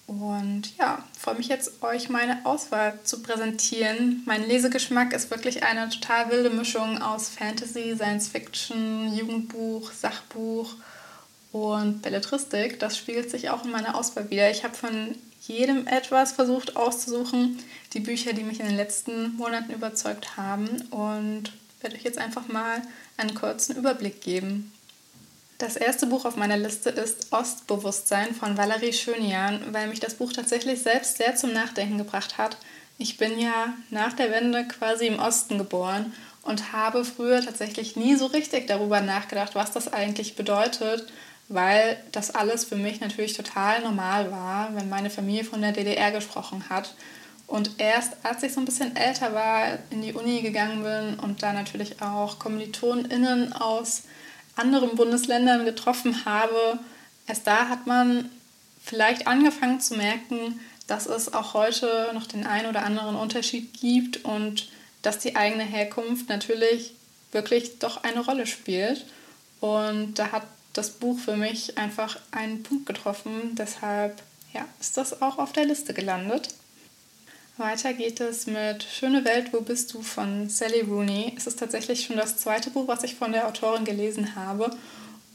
Und ja, freue mich jetzt, euch meine Auswahl zu präsentieren. Mein Lesegeschmack ist wirklich eine total wilde Mischung aus Fantasy, Science Fiction, Jugendbuch, Sachbuch und Belletristik. Das spiegelt sich auch in meiner Auswahl wieder. Ich habe von jedem etwas versucht auszusuchen, die Bücher, die mich in den letzten Monaten überzeugt haben und werde euch jetzt einfach mal einen kurzen Überblick geben. Das erste Buch auf meiner Liste ist Ostbewusstsein von Valerie Schönian, weil mich das Buch tatsächlich selbst sehr zum Nachdenken gebracht hat. Ich bin ja nach der Wende quasi im Osten geboren und habe früher tatsächlich nie so richtig darüber nachgedacht, was das eigentlich bedeutet, weil das alles für mich natürlich total normal war, wenn meine Familie von der DDR gesprochen hat. Und erst als ich so ein bisschen älter war, in die Uni gegangen bin und da natürlich auch KommilitonInnen aus anderen Bundesländern getroffen habe, erst da hat man vielleicht angefangen zu merken, dass es auch heute noch den einen oder anderen Unterschied gibt und dass die eigene Herkunft natürlich wirklich doch eine Rolle spielt. Und da hat das Buch für mich einfach einen Punkt getroffen. Deshalb ja, ist das auch auf der Liste gelandet. Weiter geht es mit Schöne Welt, wo bist du von Sally Rooney. Es ist tatsächlich schon das zweite Buch, was ich von der Autorin gelesen habe.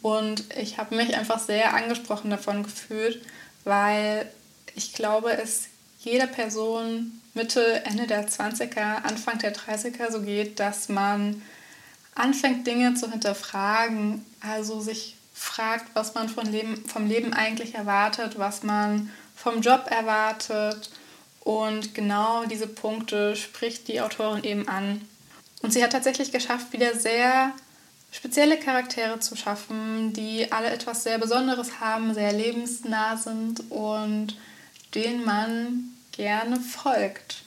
Und ich habe mich einfach sehr angesprochen davon gefühlt, weil ich glaube, es jeder Person Mitte, Ende der 20er, Anfang der 30er so geht, dass man anfängt, Dinge zu hinterfragen, also sich fragt, was man vom Leben, vom Leben eigentlich erwartet, was man vom Job erwartet und genau diese Punkte spricht die Autorin eben an. Und sie hat tatsächlich geschafft, wieder sehr spezielle Charaktere zu schaffen, die alle etwas sehr Besonderes haben, sehr lebensnah sind und denen man gerne folgt,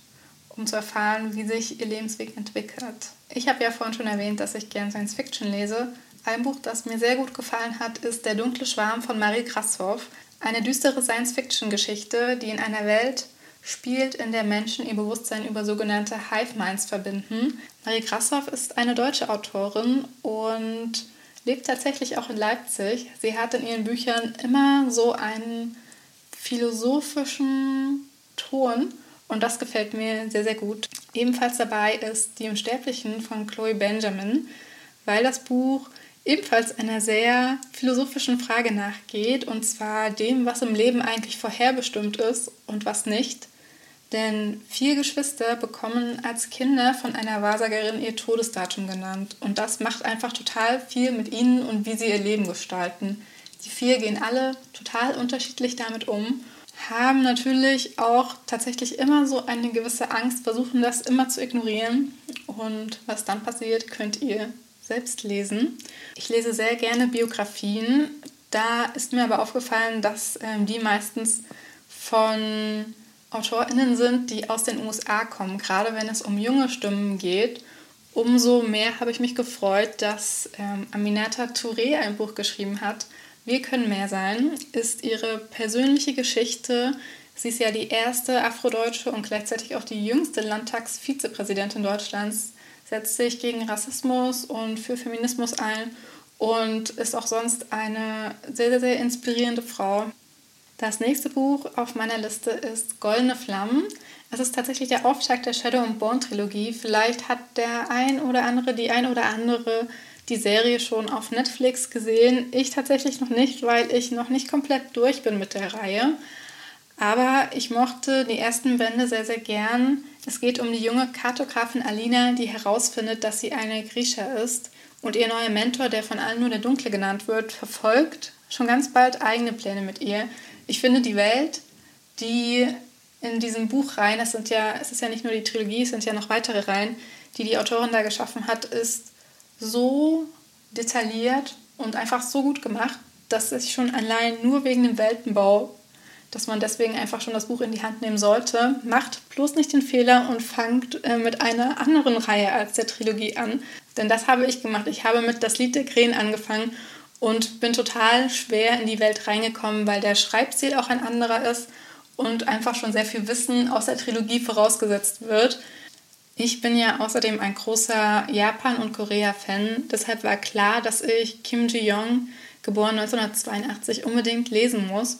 um zu erfahren, wie sich ihr Lebensweg entwickelt. Ich habe ja vorhin schon erwähnt, dass ich gerne Science Fiction lese. Ein Buch, das mir sehr gut gefallen hat, ist Der dunkle Schwarm von Marie Krassow. Eine düstere Science-Fiction-Geschichte, die in einer Welt spielt, in der Menschen ihr Bewusstsein über sogenannte Hive-Minds verbinden. Marie Krassoff ist eine deutsche Autorin und lebt tatsächlich auch in Leipzig. Sie hat in ihren Büchern immer so einen philosophischen Ton und das gefällt mir sehr, sehr gut. Ebenfalls dabei ist Die Unsterblichen von Chloe Benjamin, weil das Buch ebenfalls einer sehr philosophischen Frage nachgeht, und zwar dem, was im Leben eigentlich vorherbestimmt ist und was nicht. Denn vier Geschwister bekommen als Kinder von einer Wahrsagerin ihr Todesdatum genannt. Und das macht einfach total viel mit ihnen und wie sie ihr Leben gestalten. Die vier gehen alle total unterschiedlich damit um, haben natürlich auch tatsächlich immer so eine gewisse Angst, versuchen das immer zu ignorieren. Und was dann passiert, könnt ihr selbst lesen. Ich lese sehr gerne Biografien. Da ist mir aber aufgefallen, dass ähm, die meistens von AutorInnen sind, die aus den USA kommen, gerade wenn es um junge Stimmen geht. Umso mehr habe ich mich gefreut, dass ähm, Aminata Touré ein Buch geschrieben hat. Wir können mehr sein, ist ihre persönliche Geschichte. Sie ist ja die erste Afrodeutsche und gleichzeitig auch die jüngste Landtagsvizepräsidentin Deutschlands, setzt sich gegen Rassismus und für Feminismus ein und ist auch sonst eine sehr, sehr, sehr inspirierende Frau. Das nächste Buch auf meiner Liste ist Goldene Flammen. Es ist tatsächlich der Auftakt der Shadow and Bone Trilogie. Vielleicht hat der ein oder andere, die ein oder andere die Serie schon auf Netflix gesehen. Ich tatsächlich noch nicht, weil ich noch nicht komplett durch bin mit der Reihe. Aber ich mochte die ersten Bände sehr, sehr gern. Es geht um die junge Kartografin Alina, die herausfindet, dass sie eine Grisha ist und ihr neuer Mentor, der von allen nur der Dunkle genannt wird, verfolgt schon ganz bald eigene Pläne mit ihr, ich finde die Welt, die in diesem Buch rein, es sind ja, es ist ja nicht nur die Trilogie, es sind ja noch weitere Reihen, die die Autorin da geschaffen hat, ist so detailliert und einfach so gut gemacht, dass ich schon allein nur wegen dem Weltenbau, dass man deswegen einfach schon das Buch in die Hand nehmen sollte. Macht bloß nicht den Fehler und fangt äh, mit einer anderen Reihe als der Trilogie an. Denn das habe ich gemacht. Ich habe mit Das Lied der Krähen angefangen und bin total schwer in die Welt reingekommen, weil der Schreibstil auch ein anderer ist und einfach schon sehr viel Wissen aus der Trilogie vorausgesetzt wird. Ich bin ja außerdem ein großer Japan- und Korea-Fan, deshalb war klar, dass ich Kim Ji-young, geboren 1982, unbedingt lesen muss.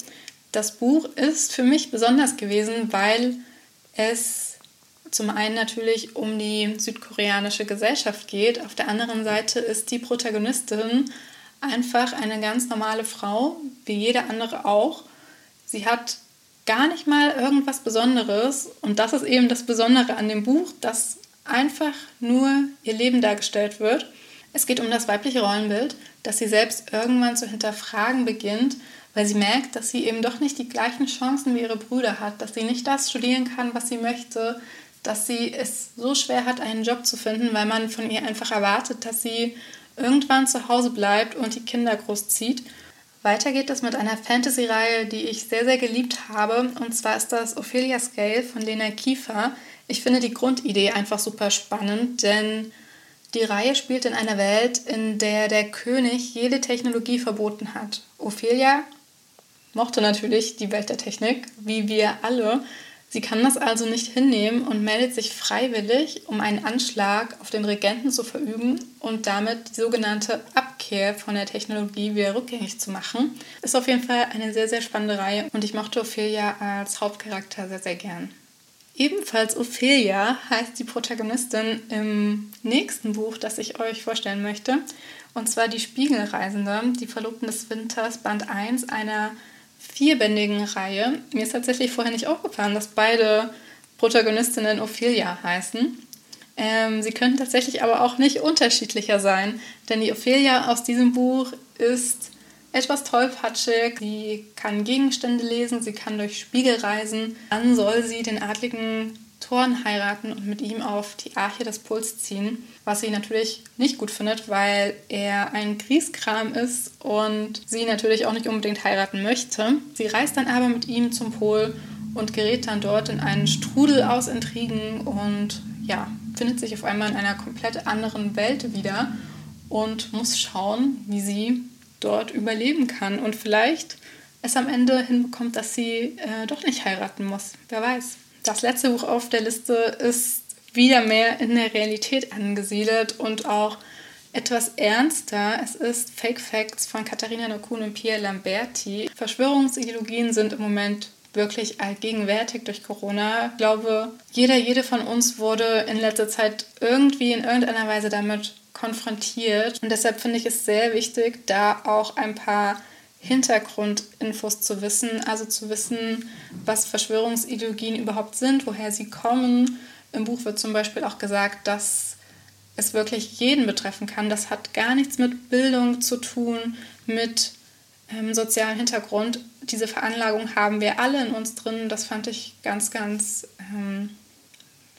Das Buch ist für mich besonders gewesen, weil es zum einen natürlich um die südkoreanische Gesellschaft geht. Auf der anderen Seite ist die Protagonistin einfach eine ganz normale Frau, wie jede andere auch. Sie hat gar nicht mal irgendwas Besonderes. Und das ist eben das Besondere an dem Buch, dass einfach nur ihr Leben dargestellt wird. Es geht um das weibliche Rollenbild, das sie selbst irgendwann zu hinterfragen beginnt, weil sie merkt, dass sie eben doch nicht die gleichen Chancen wie ihre Brüder hat, dass sie nicht das studieren kann, was sie möchte, dass sie es so schwer hat, einen Job zu finden, weil man von ihr einfach erwartet, dass sie irgendwann zu Hause bleibt und die Kinder großzieht. Weiter geht es mit einer Fantasy-Reihe, die ich sehr, sehr geliebt habe. Und zwar ist das Ophelia Scale von Lena Kiefer. Ich finde die Grundidee einfach super spannend, denn die Reihe spielt in einer Welt, in der der König jede Technologie verboten hat. Ophelia mochte natürlich die Welt der Technik, wie wir alle. Sie kann das also nicht hinnehmen und meldet sich freiwillig, um einen Anschlag auf den Regenten zu verüben und damit die sogenannte Abkehr von der Technologie wieder rückgängig zu machen. Ist auf jeden Fall eine sehr, sehr spannende Reihe und ich mochte Ophelia als Hauptcharakter sehr, sehr gern. Ebenfalls Ophelia heißt die Protagonistin im nächsten Buch, das ich euch vorstellen möchte. Und zwar Die Spiegelreisende, die Verlobten des Winters, Band 1 einer vierbändigen Reihe. Mir ist tatsächlich vorher nicht aufgefallen, dass beide Protagonistinnen Ophelia heißen. Ähm, sie können tatsächlich aber auch nicht unterschiedlicher sein, denn die Ophelia aus diesem Buch ist etwas tollpatschig. Sie kann Gegenstände lesen, sie kann durch Spiegel reisen. Dann soll sie den adligen Thorn heiraten und mit ihm auf die Arche des Puls ziehen, was sie natürlich nicht gut findet, weil er ein Grieskram ist und sie natürlich auch nicht unbedingt heiraten möchte. Sie reist dann aber mit ihm zum Pol und gerät dann dort in einen Strudel aus Intrigen und ja, findet sich auf einmal in einer komplett anderen Welt wieder und muss schauen, wie sie dort überleben kann und vielleicht es am Ende hinbekommt, dass sie äh, doch nicht heiraten muss. Wer weiß. Das letzte Buch auf der Liste ist wieder mehr in der Realität angesiedelt und auch etwas ernster. Es ist Fake Facts von Katharina Nokun und Pierre Lamberti. Verschwörungsideologien sind im Moment wirklich allgegenwärtig durch Corona. Ich glaube, jeder, jede von uns wurde in letzter Zeit irgendwie in irgendeiner Weise damit konfrontiert. Und deshalb finde ich es sehr wichtig, da auch ein paar Hintergrundinfos zu wissen, also zu wissen, was Verschwörungsideologien überhaupt sind, woher sie kommen. Im Buch wird zum Beispiel auch gesagt, dass es wirklich jeden betreffen kann. Das hat gar nichts mit Bildung zu tun, mit ähm, sozialem Hintergrund. Diese Veranlagung haben wir alle in uns drin. Das fand ich ganz, ganz ähm,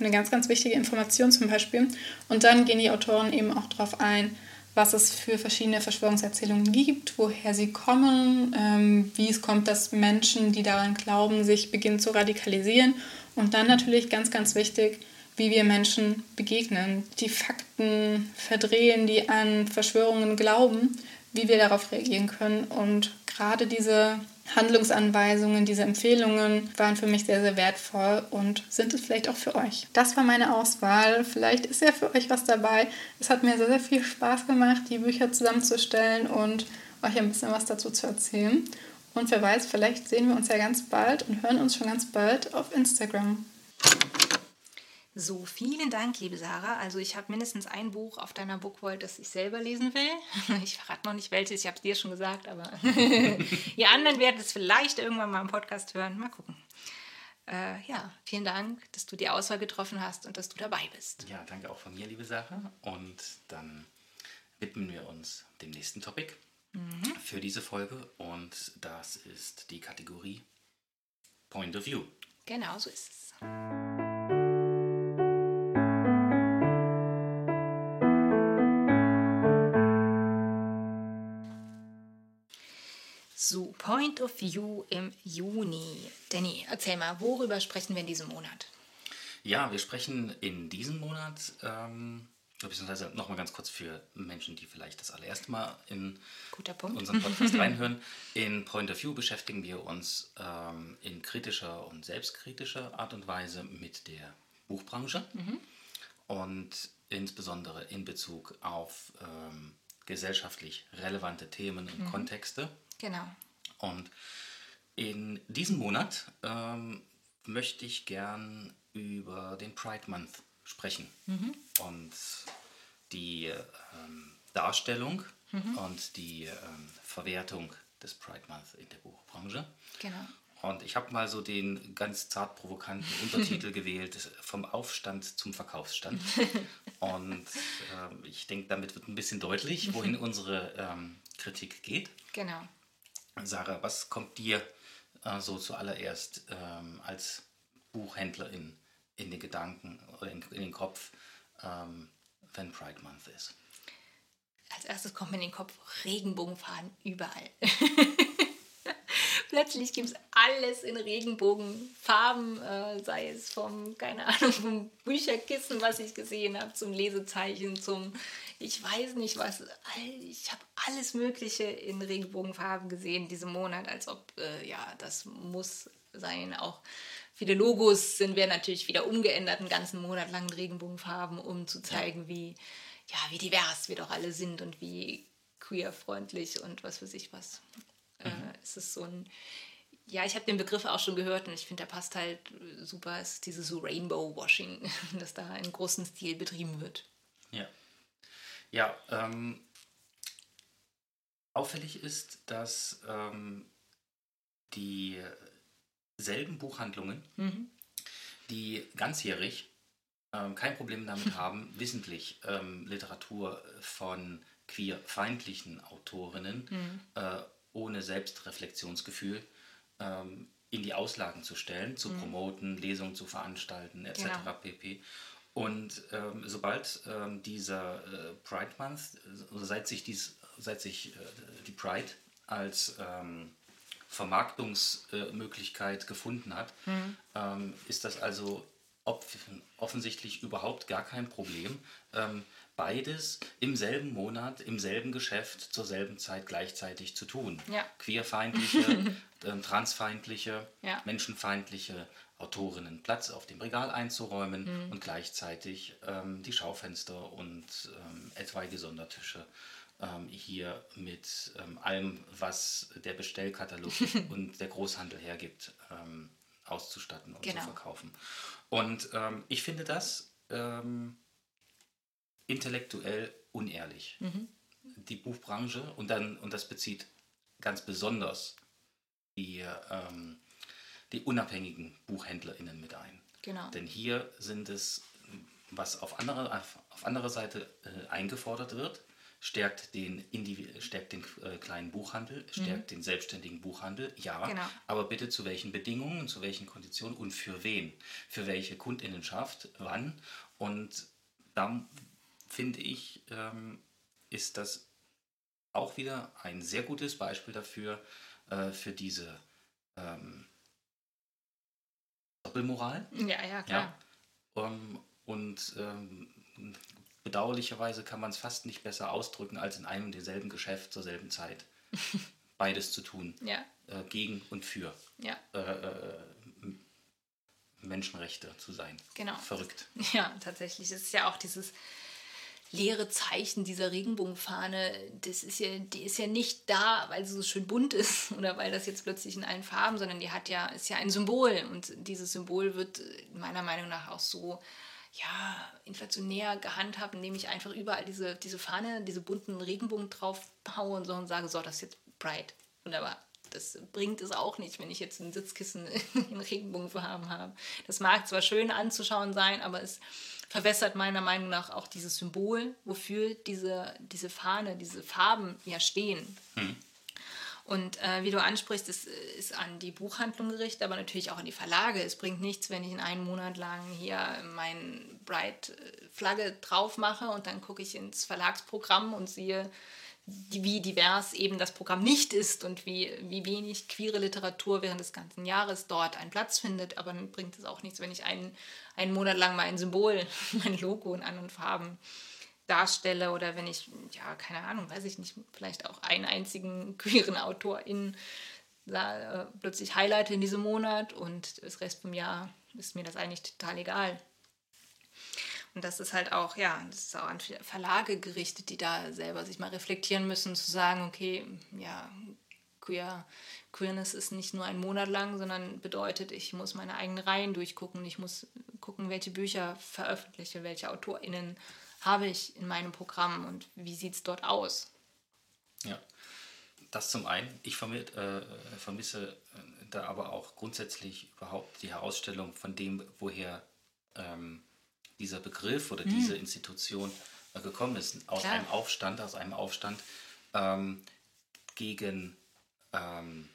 eine ganz, ganz wichtige Information zum Beispiel. Und dann gehen die Autoren eben auch darauf ein, was es für verschiedene Verschwörungserzählungen gibt, woher sie kommen, ähm, wie es kommt, dass Menschen, die daran glauben, sich beginnen zu radikalisieren. Und dann natürlich ganz, ganz wichtig, wie wir Menschen begegnen, die Fakten verdrehen, die an Verschwörungen glauben, wie wir darauf reagieren können. Und gerade diese Handlungsanweisungen, diese Empfehlungen waren für mich sehr, sehr wertvoll und sind es vielleicht auch für euch. Das war meine Auswahl. Vielleicht ist ja für euch was dabei. Es hat mir sehr, sehr viel Spaß gemacht, die Bücher zusammenzustellen und euch ein bisschen was dazu zu erzählen. Und wer weiß, vielleicht sehen wir uns ja ganz bald und hören uns schon ganz bald auf Instagram. So, vielen Dank, liebe Sarah. Also ich habe mindestens ein Buch auf deiner Bookwall, das ich selber lesen will. Ich verrate noch nicht welches, ich habe es dir schon gesagt, aber ihr anderen werdet es vielleicht irgendwann mal im Podcast hören. Mal gucken. Äh, ja, vielen Dank, dass du die Auswahl getroffen hast und dass du dabei bist. Ja, danke auch von mir, liebe Sarah. Und dann widmen wir uns dem nächsten Topic mhm. für diese Folge. Und das ist die Kategorie Point of View. Genau, so ist es. Point of View im Juni. Danny, erzähl mal, worüber sprechen wir in diesem Monat? Ja, wir sprechen in diesem Monat, ähm, beziehungsweise nochmal ganz kurz für Menschen, die vielleicht das allererste Mal in unseren Podcast reinhören. In Point of View beschäftigen wir uns ähm, in kritischer und selbstkritischer Art und Weise mit der Buchbranche mhm. und insbesondere in Bezug auf ähm, gesellschaftlich relevante Themen und mhm. Kontexte. Genau. Und In diesem Monat ähm, möchte ich gern über den Pride Month sprechen und die ähm, Darstellung und die ähm, Verwertung des Pride Month in der Buchbranche. Genau. Und ich habe mal so den ganz zart provokanten Untertitel gewählt, vom Aufstand zum Verkaufsstand. Und ähm, ich denke, damit wird ein bisschen deutlich, wohin unsere ähm, Kritik geht. Genau. Sarah, was kommt dir äh, so zuallererst ähm, als Buchhändlerin in den Gedanken oder in, in den Kopf, ähm, wenn Pride Month ist? Als erstes kommt mir in den Kopf Regenbogenfarben überall. Plötzlich gibt es alles in Regenbogenfarben, äh, sei es vom, keine Ahnung, vom Bücherkissen, was ich gesehen habe, zum Lesezeichen, zum, ich weiß nicht was. Ich habe alles Mögliche in Regenbogenfarben gesehen diesen Monat, als ob, äh, ja, das muss sein. Auch viele Logos sind wir natürlich wieder umgeändert, einen ganzen Monat lang in Regenbogenfarben, um zu zeigen, wie, ja, wie divers wir doch alle sind und wie queerfreundlich und was für sich was. Äh, es ist so ein, ja, ich habe den Begriff auch schon gehört und ich finde, der passt halt super. Es ist dieses Rainbow-Washing, das da in großem Stil betrieben wird. Ja. Ja, ähm, auffällig ist, dass ähm, dieselben Buchhandlungen, die ganzjährig ähm, kein Problem damit haben, wissentlich ähm, Literatur von queerfeindlichen Autorinnen äh, ohne Selbstreflexionsgefühl ähm, in die Auslagen zu stellen, zu promoten, Lesungen zu veranstalten, etc. Genau. pp. Und ähm, sobald ähm, dieser äh, Pride Month, also seit sich, dies, seit sich äh, die Pride als ähm, Vermarktungsmöglichkeit gefunden hat, ähm, ist das also off offensichtlich überhaupt gar kein Problem, ähm, beides im selben Monat, im selben Geschäft zur selben Zeit gleichzeitig zu tun. Ja. Queerfeindliche, ähm, transfeindliche, Ja. menschenfeindliche Autorinnen Platz auf dem Regal einzuräumen und gleichzeitig ähm, die Schaufenster und ähm, etwaige Sondertische ähm, hier mit ähm, allem, was der Bestellkatalog und der Großhandel hergibt, ähm, auszustatten und Genau. zu verkaufen. Und ich finde das ähm, intellektuell unehrlich. Die Buchbranche und dann, und das bezieht ganz besonders die, ähm, die unabhängigen BuchhändlerInnen mit ein. Genau. Denn hier sind es, was auf andere, auf andere Seite äh, eingefordert wird, stärkt den, Indivi stärkt den äh, kleinen Buchhandel, stärkt den selbstständigen Buchhandel, ja, Genau. aber bitte zu welchen Bedingungen, zu welchen Konditionen und für wen, für welche Kundinnenschaft, wann. Und da finde ich, ähm, ist das auch wieder ein sehr gutes Beispiel dafür, äh, für diese ähm, Doppelmoral. Ja, ja, klar. Ja. Ähm, und ähm, bedauerlicherweise kann man es fast nicht besser ausdrücken, als in einem und demselben Geschäft zur selben Zeit beides zu tun. Ja, Äh, gegen und für ja, äh, äh, Menschenrechte zu sein. Genau. Verrückt. ja, tatsächlich. Es ist ja auch dieses leere Zeichen dieser Regenbogenfahne, das ist ja, die ist ja nicht da, weil sie so schön bunt ist oder weil das jetzt plötzlich in allen Farben, sondern die hat ja, ist ja ein Symbol und dieses Symbol wird äh, meiner Meinung nach auch so ja, inflationär gehandhabt, indem ich einfach überall diese, diese Fahne, diese bunten Regenbogen drauf haue und so und sage, so, das ist jetzt Pride. Wunderbar. Das bringt es auch nicht, wenn ich jetzt ein Sitzkissen in Regenbogenfarben habe. Das mag zwar schön anzuschauen sein, aber es verwässert meiner Meinung nach auch dieses Symbol, wofür diese, diese Fahne, diese Farben ja stehen. Und äh, wie du ansprichst, es ist an die Buchhandlung gerichtet, aber natürlich auch an die Verlage. Es bringt nichts, wenn ich in einem Monat lang hier mein Bright-Flagge drauf mache und dann gucke ich ins Verlagsprogramm und sehe, wie divers eben das Programm nicht ist und wie, wie wenig queere Literatur während des ganzen Jahres dort einen Platz findet. Aber dann bringt es auch nichts, wenn ich einen, einen Monat lang mein Symbol, mein Logo in anderen Farben darstelle oder wenn ich, ja, keine Ahnung, weiß ich nicht, vielleicht auch einen einzigen queeren Autor in da, äh, plötzlich highlighte in diesem Monat und das Rest vom Jahr ist mir das eigentlich total egal. Und das ist halt auch, ja, das ist auch an Verlage gerichtet, die da selber sich mal reflektieren müssen, zu sagen, okay, ja, Queer, Queerness ist nicht nur ein Monat lang, sondern bedeutet, ich muss meine eigenen Reihen durchgucken. Ich muss gucken, welche Bücher veröffentliche, welche AutorInnen habe ich in meinem Programm und wie sieht es dort aus. Ja, das zum einen. Ich vermisse, äh, vermisse äh, da aber auch grundsätzlich überhaupt die Herausstellung von dem, woher ähm, dieser Begriff oder hm. diese Institution äh, gekommen ist. Aus Klar. einem Aufstand, aus einem Aufstand ähm, gegen ähm,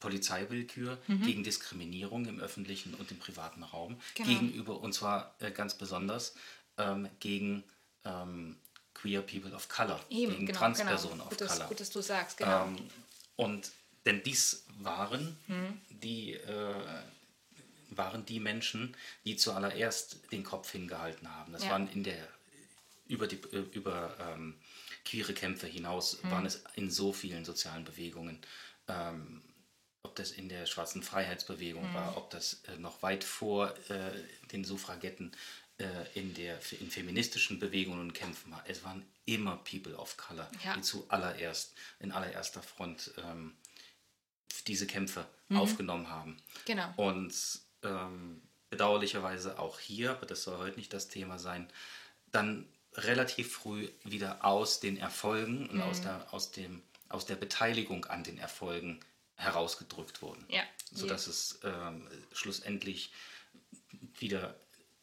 Polizeiwillkür, mhm. gegen Diskriminierung im öffentlichen und im privaten Raum, genau. gegenüber, und zwar äh, ganz besonders ähm, gegen ähm, Queer People of Color, Eben, gegen genau, Transpersonen genau. of gut, Color. Gut, dass du sagst, genau. Ähm, und denn dies waren mhm. die äh, waren die Menschen, die zuallererst den Kopf hingehalten haben. Das ja. waren in der über die über ähm, queere Kämpfe hinaus mhm. waren es in so vielen sozialen Bewegungen. Ähm, ob das in der schwarzen Freiheitsbewegung mhm. war, ob das äh, noch weit vor äh, den Suffragetten äh, in, der, in feministischen Bewegungen und Kämpfen war. Es waren immer People of Color, ja. die zuallererst in allererster Front ähm, diese Kämpfe mhm. aufgenommen haben. Genau. Und ähm, bedauerlicherweise auch hier, aber das soll heute nicht das Thema sein, dann relativ früh wieder aus den Erfolgen und aus, mhm. der, aus, dem, aus der Beteiligung an den Erfolgen herausgedrückt wurden. Ja. Sodass es ähm, schlussendlich wieder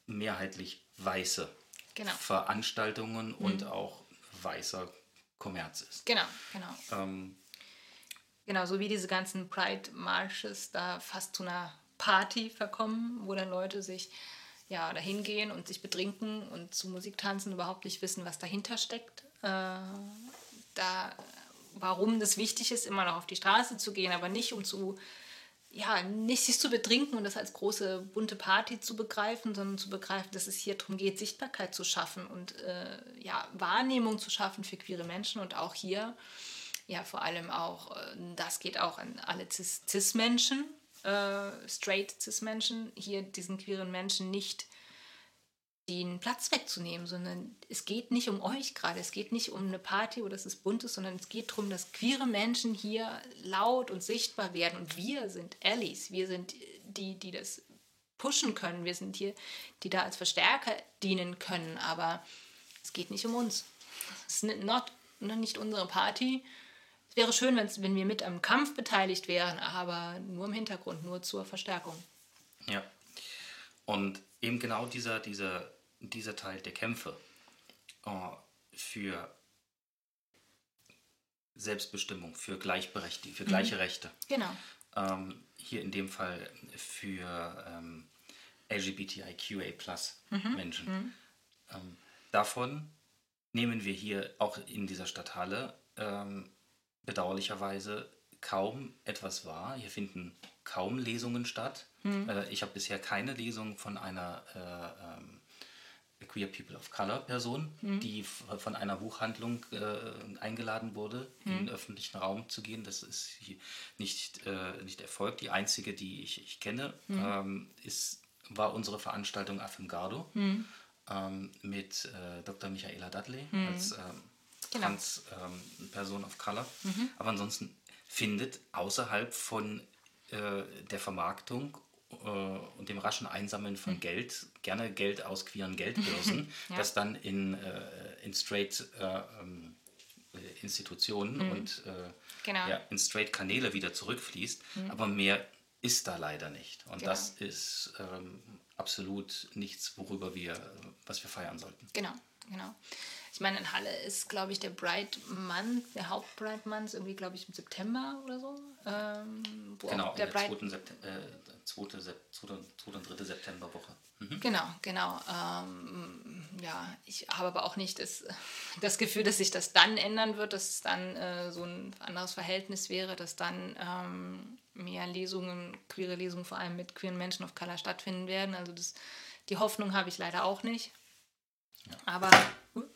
mehrheitlich weiße genau. Veranstaltungen mhm. und auch weißer Kommerz ist. Genau, genau. Ähm, genau, so wie diese ganzen Pride-Marches da fast zu einer Party verkommen, wo dann Leute sich ja, dahin gehen und sich betrinken und zu Musik tanzen, überhaupt nicht wissen, was dahinter steckt. Äh, da, warum das wichtig ist, immer noch auf die Straße zu gehen, aber nicht um zu, ja, nicht sich zu betrinken und das als große bunte Party zu begreifen, sondern zu begreifen, dass es hier darum geht, Sichtbarkeit zu schaffen und äh, ja, Wahrnehmung zu schaffen für queere Menschen und auch hier, ja, vor allem auch, äh, das geht auch an alle Cis-Menschen, äh, straight Cis-Menschen, hier diesen queeren Menschen nicht den Platz wegzunehmen, sondern es geht nicht um euch gerade, es geht nicht um eine Party oder es ist bunt ist, sondern es geht darum, dass queere Menschen hier laut und sichtbar werden. Und wir sind Allies, wir sind die, die das pushen können, wir sind hier, die da als Verstärker dienen können, aber es geht nicht um uns. Es ist not, nicht unsere Party, es wäre schön, wenn wir mit am Kampf beteiligt wären, aber nur im Hintergrund, nur zur Verstärkung. Ja. Und eben genau dieser, dieser, dieser Teil der Kämpfe oh, für Selbstbestimmung, für Gleichberechtigung, für gleiche mhm. Rechte. Genau. Ähm, hier in dem Fall für ähm, LGBTIQA mhm. Menschen. Mhm. Ähm, davon nehmen wir hier auch in dieser Stadthalle ähm, bedauerlicherweise kaum etwas wahr. Hier finden kaum Lesungen statt. Hm. Äh, ich habe bisher keine Lesung von einer äh, ähm, Queer People of Color Person, hm. die von einer Buchhandlung äh, eingeladen wurde, hm. in den öffentlichen Raum zu gehen. Das ist nicht, äh, nicht erfolgt. Die einzige, die ich, ich kenne, hm. ähm, ist, war unsere Veranstaltung Affengardo hm. ähm, mit äh, Dr. Michaela Dudley hm. als ähm, genau. Trans-Person ähm, of Color. Mhm. Aber ansonsten findet außerhalb von äh, der Vermarktung äh, und dem raschen Einsammeln von mhm. Geld, gerne Geld aus queeren Geldbörsen, ja. das dann in, äh, in straight äh, ähm, Institutionen mhm. und äh, genau. ja, in straight Kanäle wieder zurückfließt. Mhm. Aber mehr ist da leider nicht. Und genau. das ist ähm, absolut nichts, worüber wir, was wir feiern sollten. Genau, genau. Ich meine, in Halle ist, glaube ich, der Bright Month, der Haupt-Bright Month, irgendwie, glaube ich, im September oder so. Ähm, genau, der, der zweiten, Sept äh, zweite, zweite, zweite und dritte Septemberwoche. Mhm. Genau, genau. Ähm, ja, ich habe aber auch nicht das, das Gefühl, dass sich das dann ändern wird, dass es dann äh, so ein anderes Verhältnis wäre, dass dann ähm, mehr Lesungen, queere Lesungen vor allem mit queeren Menschen of Color stattfinden werden. Also das, die Hoffnung habe ich leider auch nicht. Ja. Aber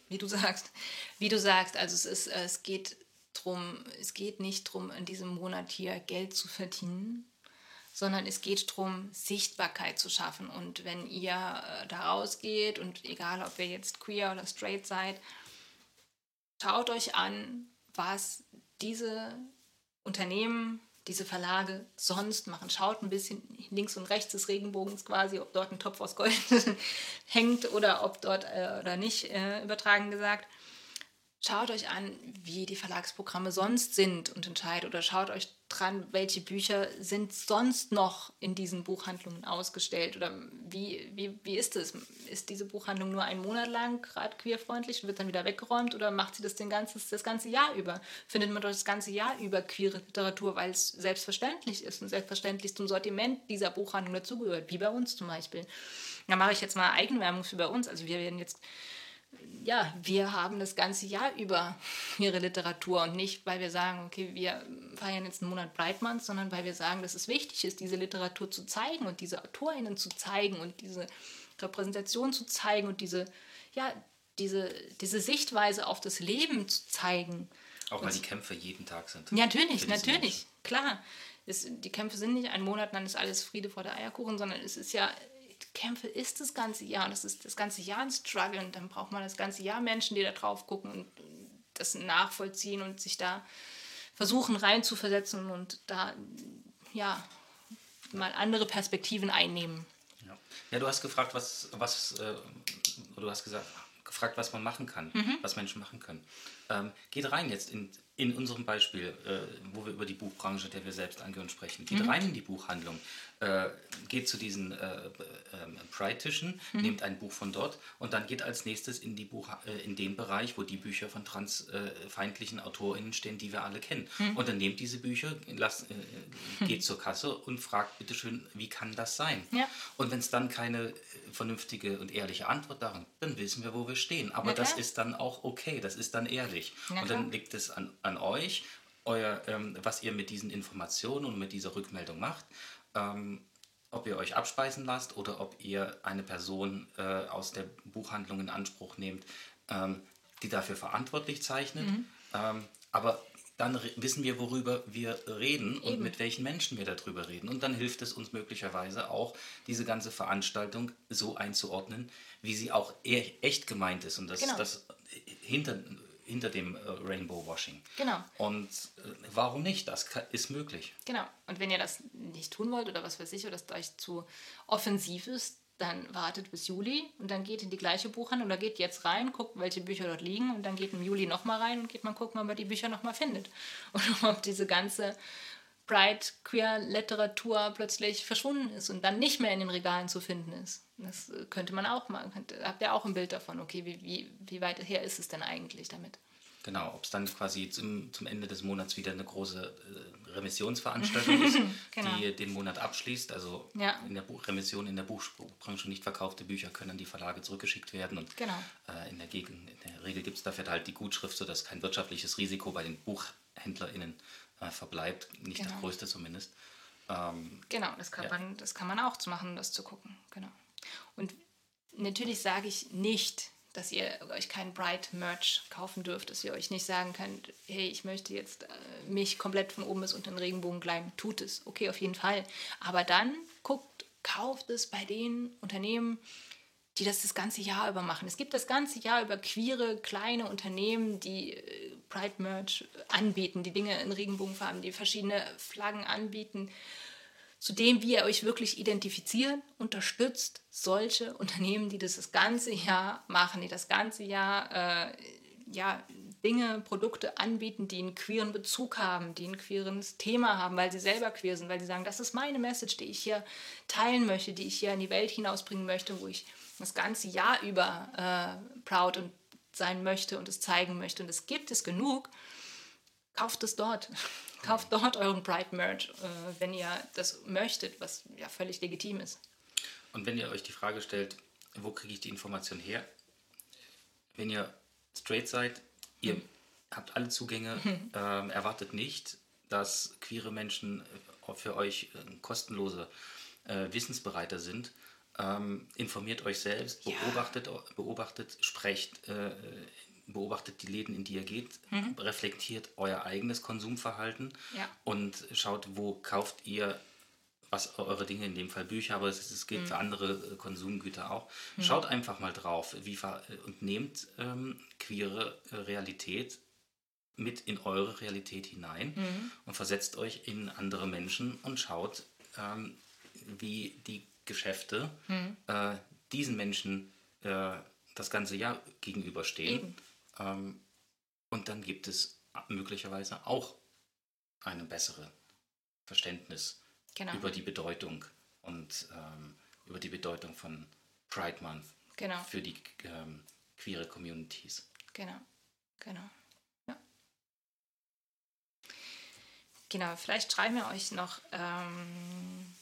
wie du sagst, wie du sagst, also es ist, es geht drum, es geht nicht darum, in diesem Monat hier Geld zu verdienen, sondern es geht darum, Sichtbarkeit zu schaffen. Und wenn ihr äh, da rausgeht und egal, ob ihr jetzt queer oder straight seid, schaut euch an, was diese Unternehmen, diese Verlage sonst machen. Schaut ein bisschen links und rechts des Regenbogens quasi, ob dort ein Topf aus Gold hängt oder ob dort äh, oder nicht, äh, übertragen gesagt. Schaut euch an, wie die Verlagsprogramme sonst sind und entscheidet oder schaut euch dran, welche Bücher sind sonst noch in diesen Buchhandlungen ausgestellt oder wie, wie, wie ist es? Ist diese Buchhandlung nur einen Monat lang gerade queerfreundlich und wird dann wieder weggeräumt oder macht sie das den ganzen, das ganze Jahr über? Findet man doch das ganze Jahr über queere Literatur, weil es selbstverständlich ist und selbstverständlich zum Sortiment dieser Buchhandlung dazugehört, wie bei uns zum Beispiel. Da mache ich jetzt mal Eigenwerbung für bei uns. Also wir werden jetzt ja, wir haben das ganze Jahr über ihre Literatur und nicht, weil wir sagen, okay, wir feiern jetzt einen Monat Breitmann, sondern weil wir sagen, dass es wichtig ist, diese Literatur zu zeigen und diese AutorInnen zu zeigen und diese Repräsentation zu zeigen und diese, ja, diese, diese Sichtweise auf das Leben zu zeigen. Auch weil und, die Kämpfe jeden Tag sind. Ja, natürlich, natürlich, Menschen. klar. Es, die Kämpfe sind nicht ein Monat, dann ist alles Friede vor der Eierkuchen, sondern es ist ja Kämpfe ist das ganze Jahr und das ist das ganze Jahr ein Struggle und dann braucht man das ganze Jahr Menschen, die da drauf gucken und das nachvollziehen und sich da versuchen reinzuversetzen und da ja mal andere Perspektiven einnehmen. Ja, ja du hast gefragt, was, was äh, du hast gesagt, gefragt, was man machen kann, mhm. was Menschen machen können. Ähm, geht rein jetzt in, in unserem Beispiel, äh, wo wir über die Buchbranche, der wir selbst angehören, sprechen. Geht mhm. rein in die Buchhandlung äh, geht zu diesen äh, äh, Pride-Tischen, mhm. nehmt ein Buch von dort und dann geht als nächstes in, die Buch, äh, in den Bereich, wo die Bücher von transfeindlichen AutorInnen stehen, die wir alle kennen. Mhm. Und dann nehmt diese Bücher, lasst, äh, geht zur Kasse und fragt bitteschön, wie kann das sein? Ja. Und wenn es dann keine vernünftige und ehrliche Antwort daran, dann wissen wir, wo wir stehen. Aber das ist dann auch okay, das ist dann ehrlich. und dann liegt es an, an euch, euer, ähm, was ihr mit diesen Informationen und mit dieser Rückmeldung macht ähm, ob ihr euch abspeisen lasst oder ob ihr eine Person äh, aus der Buchhandlung in Anspruch nehmt, ähm, die dafür verantwortlich zeichnet. Mhm. Ähm, aber dann wissen wir, worüber wir reden und Eben. mit welchen Menschen wir darüber reden. Und dann hilft es uns möglicherweise auch, diese ganze Veranstaltung so einzuordnen, wie sie auch e-, echt gemeint ist. Und das, genau. das hinter, hinter dem äh, Rainbow Washing. Genau. Und äh, warum nicht? Das ist möglich. Genau. Und wenn ihr das nicht tun wollt oder was weiß ich, oder das euch zu offensiv ist, dann wartet bis Juli und dann geht in die gleiche Buchhandlung oder geht jetzt rein, guckt, welche Bücher dort liegen und dann geht im Juli nochmal rein und geht mal gucken, ob er die Bücher nochmal findet. Und ob diese ganze Pride Queer Literatur plötzlich verschwunden ist und dann nicht mehr in den Regalen zu finden ist. Das äh, könnte man auch machen. Habt ihr auch ein Bild davon, okay, wie, wie, wie weit her ist es denn eigentlich damit? Genau, ob es dann quasi zum, zum Ende des Monats wieder eine große äh, Remissionsveranstaltung ist, genau. die den Monat abschließt. Also ja. in der Buch Remission in der Buchbranche nicht verkaufte Bücher können an die Verlage zurückgeschickt werden. Und genau. äh, in, der Gegend, in der Regel gibt es dafür halt die Gutschrift, sodass kein wirtschaftliches Risiko bei den BuchhändlerInnen äh, verbleibt, nicht genau. das größte zumindest. Ähm, genau, das kann, ja. man, das kann man auch machen, das zu gucken. Genau. Und natürlich sage ich nicht, dass ihr euch kein Bright Merch kaufen dürft, dass ihr euch nicht sagen könnt, hey, ich möchte jetzt äh, mich komplett von oben bis unter den Regenbogen kleiden. Tut es, okay, auf jeden Fall. Aber dann guckt, kauft es bei den Unternehmen, die das das ganze Jahr über machen. Es gibt das ganze Jahr über queere, kleine Unternehmen, die äh, Pride Merch anbieten, die Dinge in Regenbogenfarben, die verschiedene Flaggen anbieten. Zu dem, wie ihr euch wirklich identifiziert, unterstützt solche Unternehmen, die das das ganze Jahr machen, die das ganze Jahr äh, ja, Dinge, Produkte anbieten, die einen queeren Bezug haben, die ein queeres Thema haben, weil sie selber queer sind, weil sie sagen, das ist meine Message, die ich hier teilen möchte, die ich hier in die Welt hinausbringen möchte, wo ich das ganze Jahr über äh, proud und sein möchte und es zeigen möchte. Und es gibt es genug. Kauft es dort. Kauft dort euren Pride Merch, äh, wenn ihr das möchtet, was ja völlig legitim ist. Und wenn ihr euch die Frage stellt, wo kriege ich die Information her? Wenn ihr straight seid, ihr hm. habt alle Zugänge, hm. ähm, erwartet nicht, dass queere Menschen für euch äh, kostenlose äh, Wissensbereiter sind, ähm, informiert euch selbst, beobachtet, ja. beobachtet, sprecht, äh, beobachtet die Läden, in die ihr geht, mhm. reflektiert euer eigenes Konsumverhalten ja. und schaut, wo kauft ihr was eure Dinge, in dem Fall Bücher, aber es, es gilt mhm. für andere äh, Konsumgüter auch. Mhm. Schaut einfach mal drauf wie, und nehmt ähm, queere Realität mit in eure Realität hinein Mhm. und versetzt euch in andere Menschen und schaut, ähm, wie die Geschäfte Mhm. äh, diesen Menschen äh, das ganze Jahr gegenüberstehen. Ähm, und dann gibt es möglicherweise auch ein besseres Verständnis Genau. über die Bedeutung und ähm, über die Bedeutung von Pride Month Genau. für die ähm, queere Communities. Genau, genau. Ja. Genau, vielleicht schreiben wir euch noch ähm,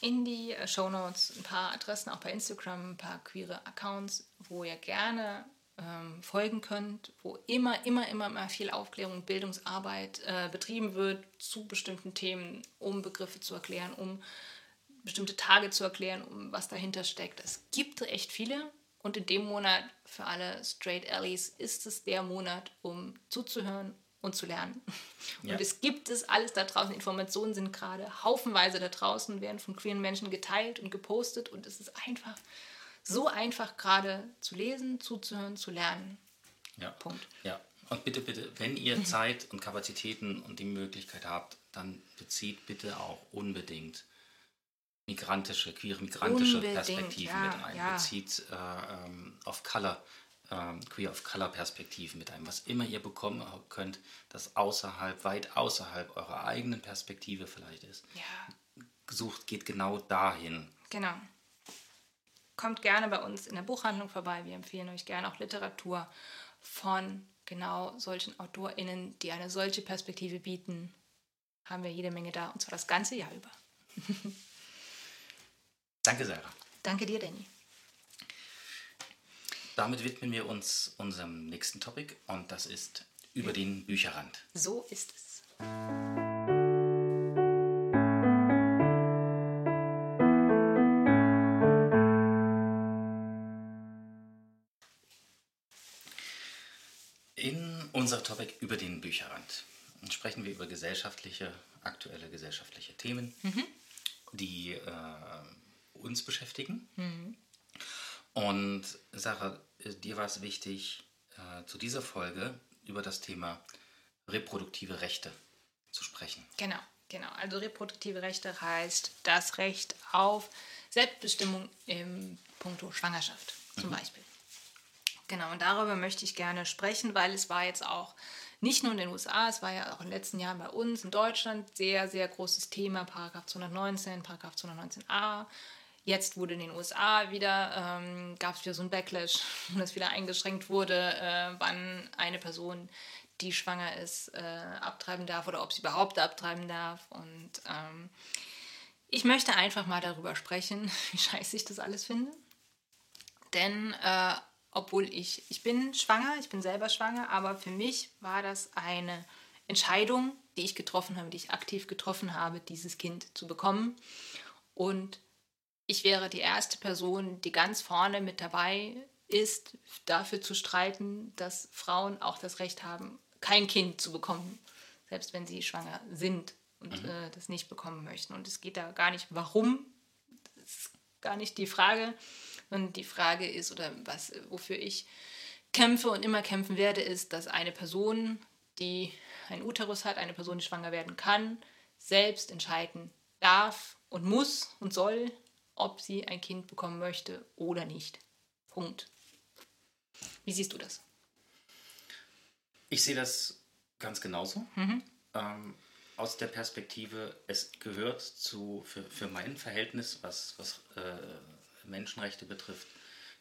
in die äh, Show Notes ein paar Adressen, auch bei Instagram, ein paar queere Accounts, wo ihr gerne ähm, folgen könnt, wo immer, immer, immer, immer viel Aufklärung und Bildungsarbeit äh, betrieben wird zu bestimmten Themen, um Begriffe zu erklären, um bestimmte Tage zu erklären, um was dahinter steckt. Es gibt echt viele und in dem Monat für alle Straight Allies ist es der Monat, um zuzuhören und zu lernen. Ja. Und es gibt es alles da draußen. Informationen sind gerade haufenweise da draußen, werden von queeren Menschen geteilt und gepostet und es ist einfach so einfach gerade zu lesen, zuzuhören, zu lernen. Ja. Punkt. Ja. Und bitte, bitte, wenn ihr Zeit und Kapazitäten und die Möglichkeit habt, dann bezieht bitte auch unbedingt migrantische, queere migrantische Unbedingt, Perspektiven ja, mit ein. ja. Bezieht äh, ähm, auf Color, ähm, queer of Color Perspektiven mit ein. Was immer ihr bekommen könnt, das außerhalb, weit außerhalb eurer eigenen Perspektive vielleicht ist. Ja, Gesucht geht genau dahin. Genau. Kommt gerne bei uns in der Buchhandlung vorbei. Wir empfehlen euch gerne auch Literatur von genau solchen AutorInnen, die eine solche Perspektive bieten. Haben wir jede Menge da und zwar das ganze Jahr über. Danke, Sarah. Danke dir, Danny. Damit widmen wir uns unserem nächsten Topic und das ist über den Bücherrand. So ist es. In unser Topic über den Bücherrand sprechen wir über gesellschaftliche, aktuelle gesellschaftliche Themen, die äh, uns beschäftigen. Und Sarah, äh, dir war es wichtig, äh, zu dieser Folge über das Thema reproduktive Rechte zu sprechen. Genau, genau. Also reproduktive Rechte heißt das Recht auf Selbstbestimmung im Punkto Schwangerschaft zum Beispiel. Genau, und darüber möchte ich gerne sprechen, weil es war jetzt auch nicht nur in den USA, es war ja auch in den letzten Jahren bei uns in Deutschland sehr, sehr großes Thema, Paragraph 219, Paragraph 219a. Jetzt wurde in den USA wieder, ähm, gab es wieder so ein Backlash, wo das wieder eingeschränkt wurde, äh, wann eine Person, die schwanger ist, äh, abtreiben darf oder ob sie überhaupt abtreiben darf. Und ähm, ich möchte einfach mal darüber sprechen, wie scheiße ich das alles finde. Denn äh, obwohl ich, ich bin schwanger, ich bin selber schwanger, aber für mich war das eine Entscheidung, die ich getroffen habe, die ich aktiv getroffen habe, dieses Kind zu bekommen. Und ich wäre die erste Person, die ganz vorne mit dabei ist, dafür zu streiten, dass Frauen auch das Recht haben, kein Kind zu bekommen, selbst wenn sie schwanger sind und äh, das nicht bekommen möchten. Und es geht da gar nicht, warum, das ist gar nicht die Frage, sondern die Frage ist, oder was, wofür ich kämpfe und immer kämpfen werde, ist, dass eine Person, die einen Uterus hat, eine Person, die schwanger werden kann, selbst entscheiden darf und muss und soll, ob sie ein Kind bekommen möchte oder nicht. Punkt. Wie siehst du das? Ich sehe das ganz genauso. Ähm, aus der Perspektive, es gehört zu, für, für mein Verhältnis, was, was äh, Menschenrechte betrifft,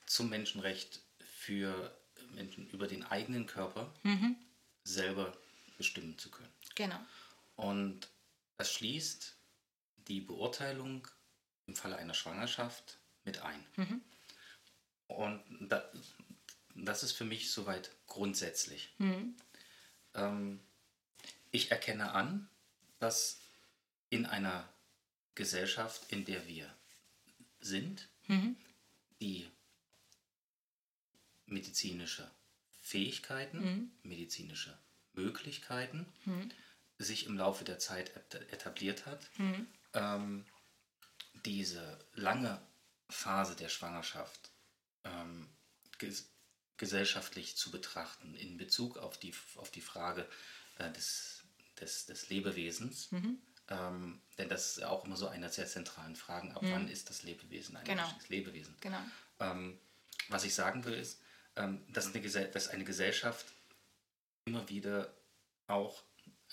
zum Menschenrecht für Menschen über den eigenen Körper selber bestimmen zu können. Genau. Und das schließt die Beurteilung im Falle einer Schwangerschaft mit ein. Und da, das ist für mich soweit grundsätzlich. Ähm, ich erkenne an, dass in einer Gesellschaft, in der wir sind, die medizinische Fähigkeiten, medizinische Möglichkeiten sich im Laufe der Zeit et- etabliert hat, ähm, diese lange Phase der Schwangerschaft ähm, ges gesellschaftlich zu betrachten in Bezug auf die, auf die Frage äh, des, des, des Lebewesens. Mhm. Ähm, denn das ist auch immer so eine der zentralen Fragen. Ab mhm. wann ist das Lebewesen ein genau. Lebewesen? Genau. Ähm, was ich sagen will, ist, ähm, dass, eine dass eine Gesellschaft immer wieder auch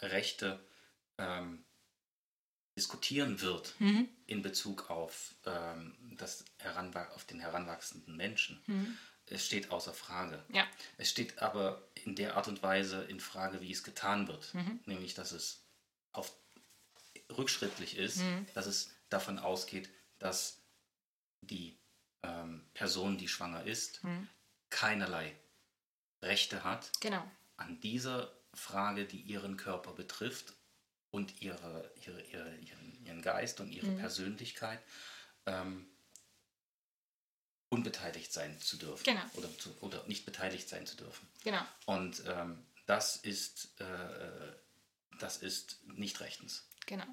Rechte ähm, diskutieren wird mhm. In Bezug auf, ähm, das auf den heranwachsenden Menschen. Mhm. Es steht außer Frage. Ja. Es steht aber in der Art und Weise in Frage, wie es getan wird. Mhm. Nämlich, dass es auf, rückschrittlich ist, mhm. dass es davon ausgeht, dass die ähm, Person, die schwanger ist, mhm. keinerlei Rechte hat genau. an dieser Frage, die ihren Körper betrifft und ihre, ihre, ihre ihren, ihren, Geist und ihre mhm. Persönlichkeit ähm, unbeteiligt sein zu dürfen. Genau. Oder, zu, oder nicht beteiligt sein zu dürfen. Genau. Und ähm, das, ist, äh, das ist nicht rechtens. Genau.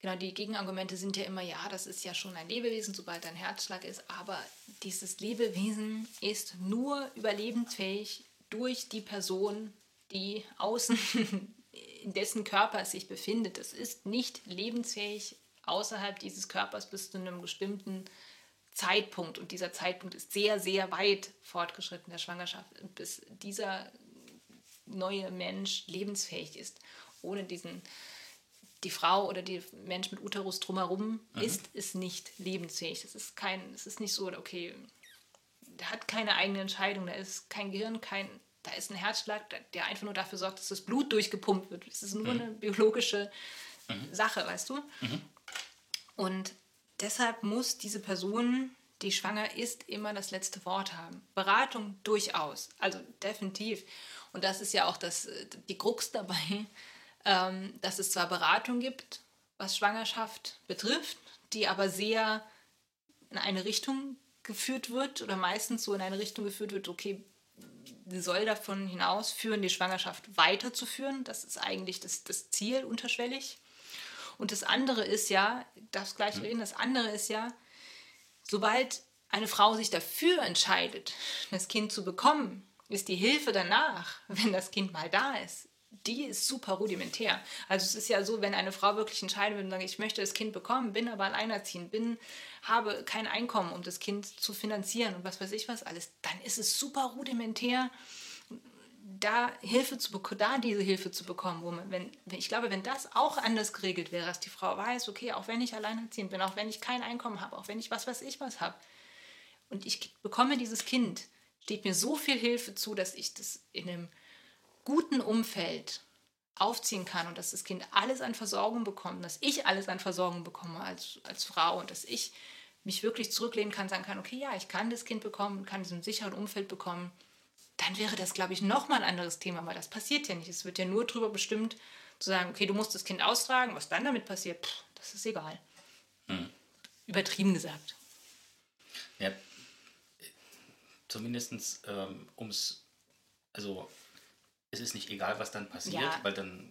Genau, die Gegenargumente sind ja immer, ja, das ist ja schon ein Lebewesen, sobald ein Herzschlag ist, aber dieses Lebewesen ist nur überlebensfähig durch die Person, die außen in dessen Körper es sich befindet. Es ist nicht lebensfähig außerhalb dieses Körpers bis zu einem bestimmten Zeitpunkt. Und dieser Zeitpunkt ist sehr, sehr weit fortgeschritten der Schwangerschaft, bis dieser neue Mensch lebensfähig ist. Ohne diesen, die Frau oder der Mensch mit Uterus drumherum mhm. ist, ist nicht lebensfähig. Es ist kein, es ist nicht so, okay, der hat keine eigene Entscheidung, da ist kein Gehirn, kein da ist ein Herzschlag, der einfach nur dafür sorgt, dass das Blut durchgepumpt wird. Es ist nur mhm. eine biologische mhm. Sache, weißt du? Mhm. Und deshalb muss diese Person, die schwanger ist, immer das letzte Wort haben. Beratung durchaus, also definitiv. Und das ist ja auch das, die Krux dabei, ähm, dass es zwar Beratung gibt, was Schwangerschaft betrifft, die aber sehr in eine Richtung geführt wird oder meistens so in eine Richtung geführt wird, okay, soll davon hinausführen, die Schwangerschaft weiterzuführen. Das ist eigentlich das, das Ziel unterschwellig. Und das andere ist ja, das gleich mhm. reden, das andere ist ja, sobald eine Frau sich dafür entscheidet, das Kind zu bekommen, ist die Hilfe danach, wenn das Kind mal da ist, die ist super rudimentär. Also es ist ja so, wenn eine Frau wirklich entscheiden würde und sagt, ich möchte das Kind bekommen, bin aber alleinerziehend, bin, habe kein Einkommen, um das Kind zu finanzieren und was weiß ich was alles, dann ist es super rudimentär, da Hilfe zu da diese Hilfe zu bekommen, wo man, wenn, ich glaube, wenn das auch anders geregelt wäre, dass die Frau weiß, okay, auch wenn ich alleinerziehend bin, auch wenn ich kein Einkommen habe, auch wenn ich was weiß ich was habe und ich bekomme dieses Kind, steht mir so viel Hilfe zu, dass ich das in einem guten Umfeld aufziehen kann und dass das Kind alles an Versorgung bekommt, dass ich alles an Versorgung bekomme als, als Frau und dass ich mich wirklich zurücklehnen kann, sagen kann, okay, ja, ich kann das Kind bekommen, kann es im sicheren Umfeld bekommen, dann wäre das, glaube ich, nochmal ein anderes Thema, weil das passiert ja nicht. Es wird ja nur darüber bestimmt, zu sagen, okay, du musst das Kind austragen, was dann damit passiert, pff, das ist egal. Hm. Übertrieben gesagt. Ja, zumindest ähm, ums, also es ist nicht egal, was dann passiert, ja. weil dann.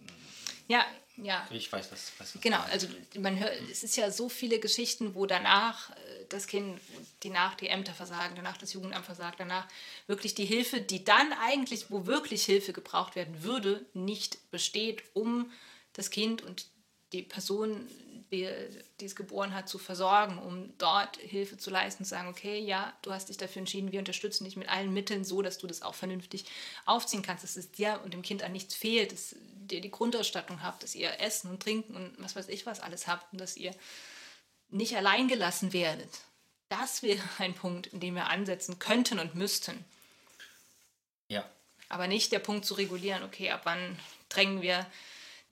Ja, ja. Ich weiß, was. was genau, also man hört, es ist ja so viele Geschichten, wo danach äh, das Kind, danach die Ämter versagen, danach das Jugendamt versagt, danach wirklich die Hilfe, die dann eigentlich, wo wirklich Hilfe gebraucht werden würde, nicht besteht, um das Kind und die Person, die, die es geboren hat, zu versorgen, um dort Hilfe zu leisten, zu sagen, okay, ja, du hast dich dafür entschieden, wir unterstützen dich mit allen Mitteln so, dass du das auch vernünftig aufziehen kannst, dass es dir und dem Kind an nichts fehlt, dass ihr die Grundausstattung habt, dass ihr Essen und Trinken und was weiß ich was alles habt und dass ihr nicht allein gelassen werdet. Das wäre ein Punkt, in dem wir ansetzen könnten und müssten. Ja. Aber nicht der Punkt zu regulieren, okay, ab wann drängen wir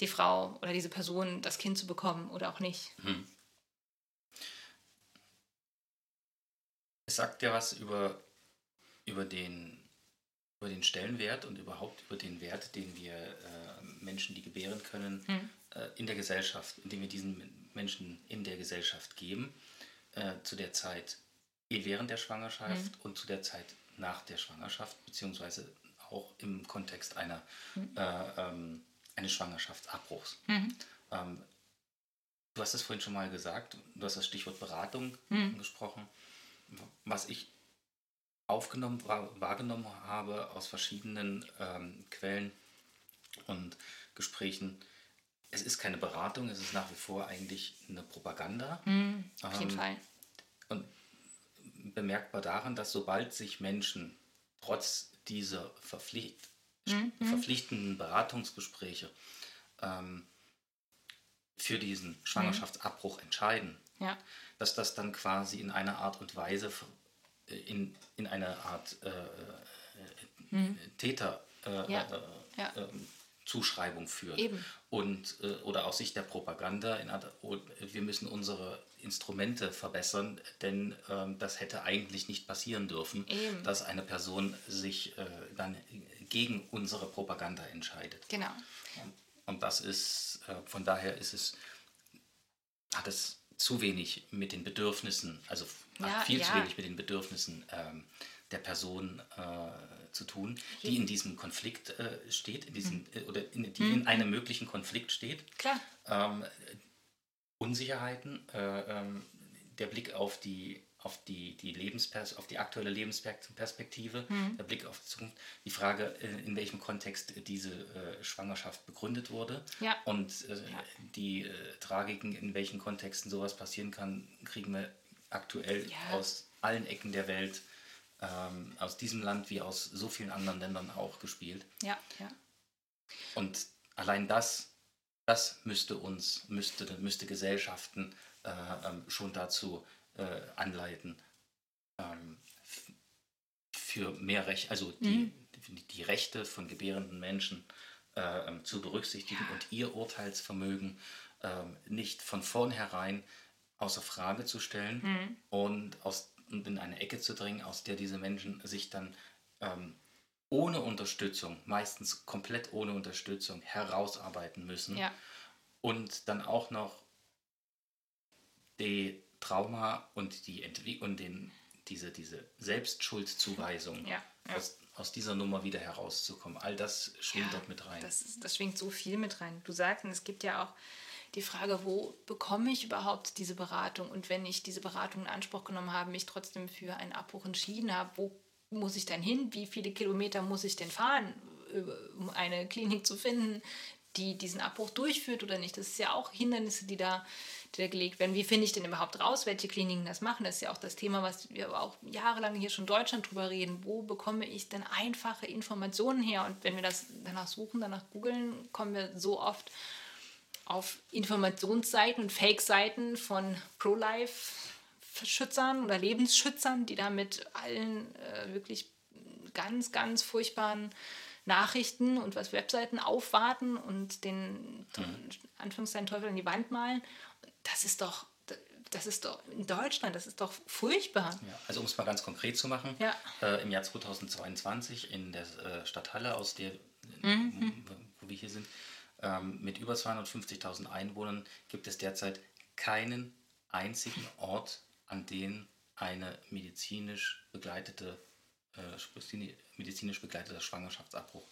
die Frau oder diese Person, das Kind zu bekommen oder auch nicht. Hm. Es sagt ja was über, über, den, über den Stellenwert und überhaupt über den Wert, den wir äh, Menschen, die gebären können, hm. äh, in der Gesellschaft, indem wir diesen Menschen in der Gesellschaft geben, äh, zu der Zeit während der Schwangerschaft hm. und zu der Zeit nach der Schwangerschaft, beziehungsweise auch im Kontext einer hm. äh, ähm, eines Schwangerschaftsabbruchs. Mhm. Ähm, du hast es vorhin schon mal gesagt, du hast das Stichwort Beratung mhm. gesprochen. Was ich aufgenommen, wahrgenommen habe aus verschiedenen ähm, Quellen und Gesprächen, es ist keine Beratung, es ist nach wie vor eigentlich eine Propaganda. Mm, auf jeden ähm, Fall. Und bemerkbar daran, dass sobald sich Menschen trotz dieser Verpflicht, mm, verpflichtenden Beratungsgespräche ähm, für diesen Schwangerschaftsabbruch entscheiden, ja. dass das dann quasi in einer Art und Weise in, in eine Art äh, mhm. Täter äh, ja. Äh, ja. Ähm, Zuschreibung führt. Eben. Und, äh, oder aus Sicht der Propaganda, in, wir müssen unsere Instrumente verbessern, denn ähm, das hätte eigentlich nicht passieren dürfen, Eben. dass eine Person sich äh, dann gegen unsere Propaganda entscheidet. Genau. Und, und das ist, äh, von daher ist es, hat es zu wenig mit den Bedürfnissen, also ja, viel ja. zu wenig mit den Bedürfnissen ähm, der Person äh, zu tun, die in diesem Konflikt äh, steht, in diesem, mhm. äh, oder in, die mhm. in einem möglichen Konflikt steht. Klar. Ähm, Unsicherheiten, äh, ähm, der Blick auf die auf die, die Lebenspers auf die aktuelle Lebensperspektive, mhm. der Blick auf die Zukunft, die Frage, äh, in welchem Kontext diese äh, Schwangerschaft begründet wurde ja. und äh, ja. die äh, Tragiken, in welchen Kontexten sowas passieren kann, kriegen wir aktuell ja. aus allen Ecken der Welt, ähm, aus diesem Land wie aus so vielen anderen Ländern auch gespielt. Ja, ja. Und allein das, das müsste uns, müsste, müsste Gesellschaften äh, ähm, schon dazu äh, anleiten, ähm, für mehr Recht, also die, mhm. die, Rechte von gebärenden Menschen äh, ähm, zu berücksichtigen ja. und ihr Urteilsvermögen äh, nicht von vornherein außer Frage zu stellen mhm. und, aus, in eine Ecke zu drängen, aus der diese Menschen sich dann ähm, ohne Unterstützung, meistens komplett ohne Unterstützung, herausarbeiten müssen. Ja. Und dann auch noch die Trauma und, die Entwie und den, diese, diese Selbstschuldzuweisung ja, ja. Aus, aus dieser Nummer wieder herauszukommen. All das schwingt ja, dort mit rein. Das, das schwingt so viel mit rein. Du sagst, und es gibt ja auch die Frage, wo bekomme ich überhaupt diese Beratung? Und wenn ich diese Beratung in Anspruch genommen habe, mich trotzdem für einen Abbruch entschieden habe, wo muss ich denn hin? Wie viele Kilometer muss ich denn fahren, um eine Klinik zu finden, die diesen Abbruch durchführt oder nicht? Das ist ja auch Hindernisse, die da gelegt werden. Wie finde ich denn überhaupt raus, welche Kliniken das machen? Das ist ja auch das Thema, was wir auch jahrelang hier schon in Deutschland drüber reden. Wo bekomme ich denn einfache Informationen her? Und wenn wir das danach suchen, danach googeln, kommen wir so oft auf Informationsseiten und Fake-Seiten von Pro-Life-Schützern oder Lebensschützern, die da mit allen äh, wirklich ganz, ganz furchtbaren Nachrichten und was Webseiten aufwarten und den mhm. Anführungszeichen Teufel an die Wand malen das ist doch, das ist doch in Deutschland, das ist doch furchtbar. Ja, also um es mal ganz konkret zu machen, ja. äh, im Jahr 2022 in der äh, Stadt Halle, aus der, mhm. wo wir hier sind, ähm, mit über 250.000 Einwohnern gibt es derzeit keinen einzigen Ort, an dem eine medizinisch begleitete, äh, medizinisch begleiteter Schwangerschaftsabbruch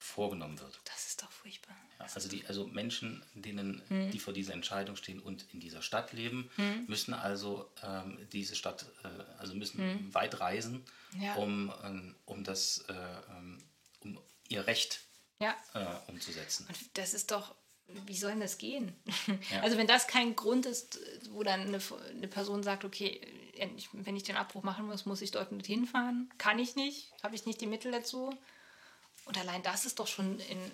vorgenommen wird. Das ist doch furchtbar. Ja, also, die, also Menschen, denen, hm. die vor dieser Entscheidung stehen und in dieser Stadt leben, hm. müssen also ähm, diese Stadt, äh, also müssen hm. weit reisen, ja. um, ähm, um das, äh, ähm, um ihr Recht ja. äh, umzusetzen. Und das ist doch, wie soll denn das gehen? Also wenn das kein Grund ist, wo dann eine, eine Person sagt, okay, wenn ich den Abbruch machen muss, muss ich dort mit hinfahren, kann ich nicht, habe ich nicht die Mittel dazu und allein das ist doch schon ein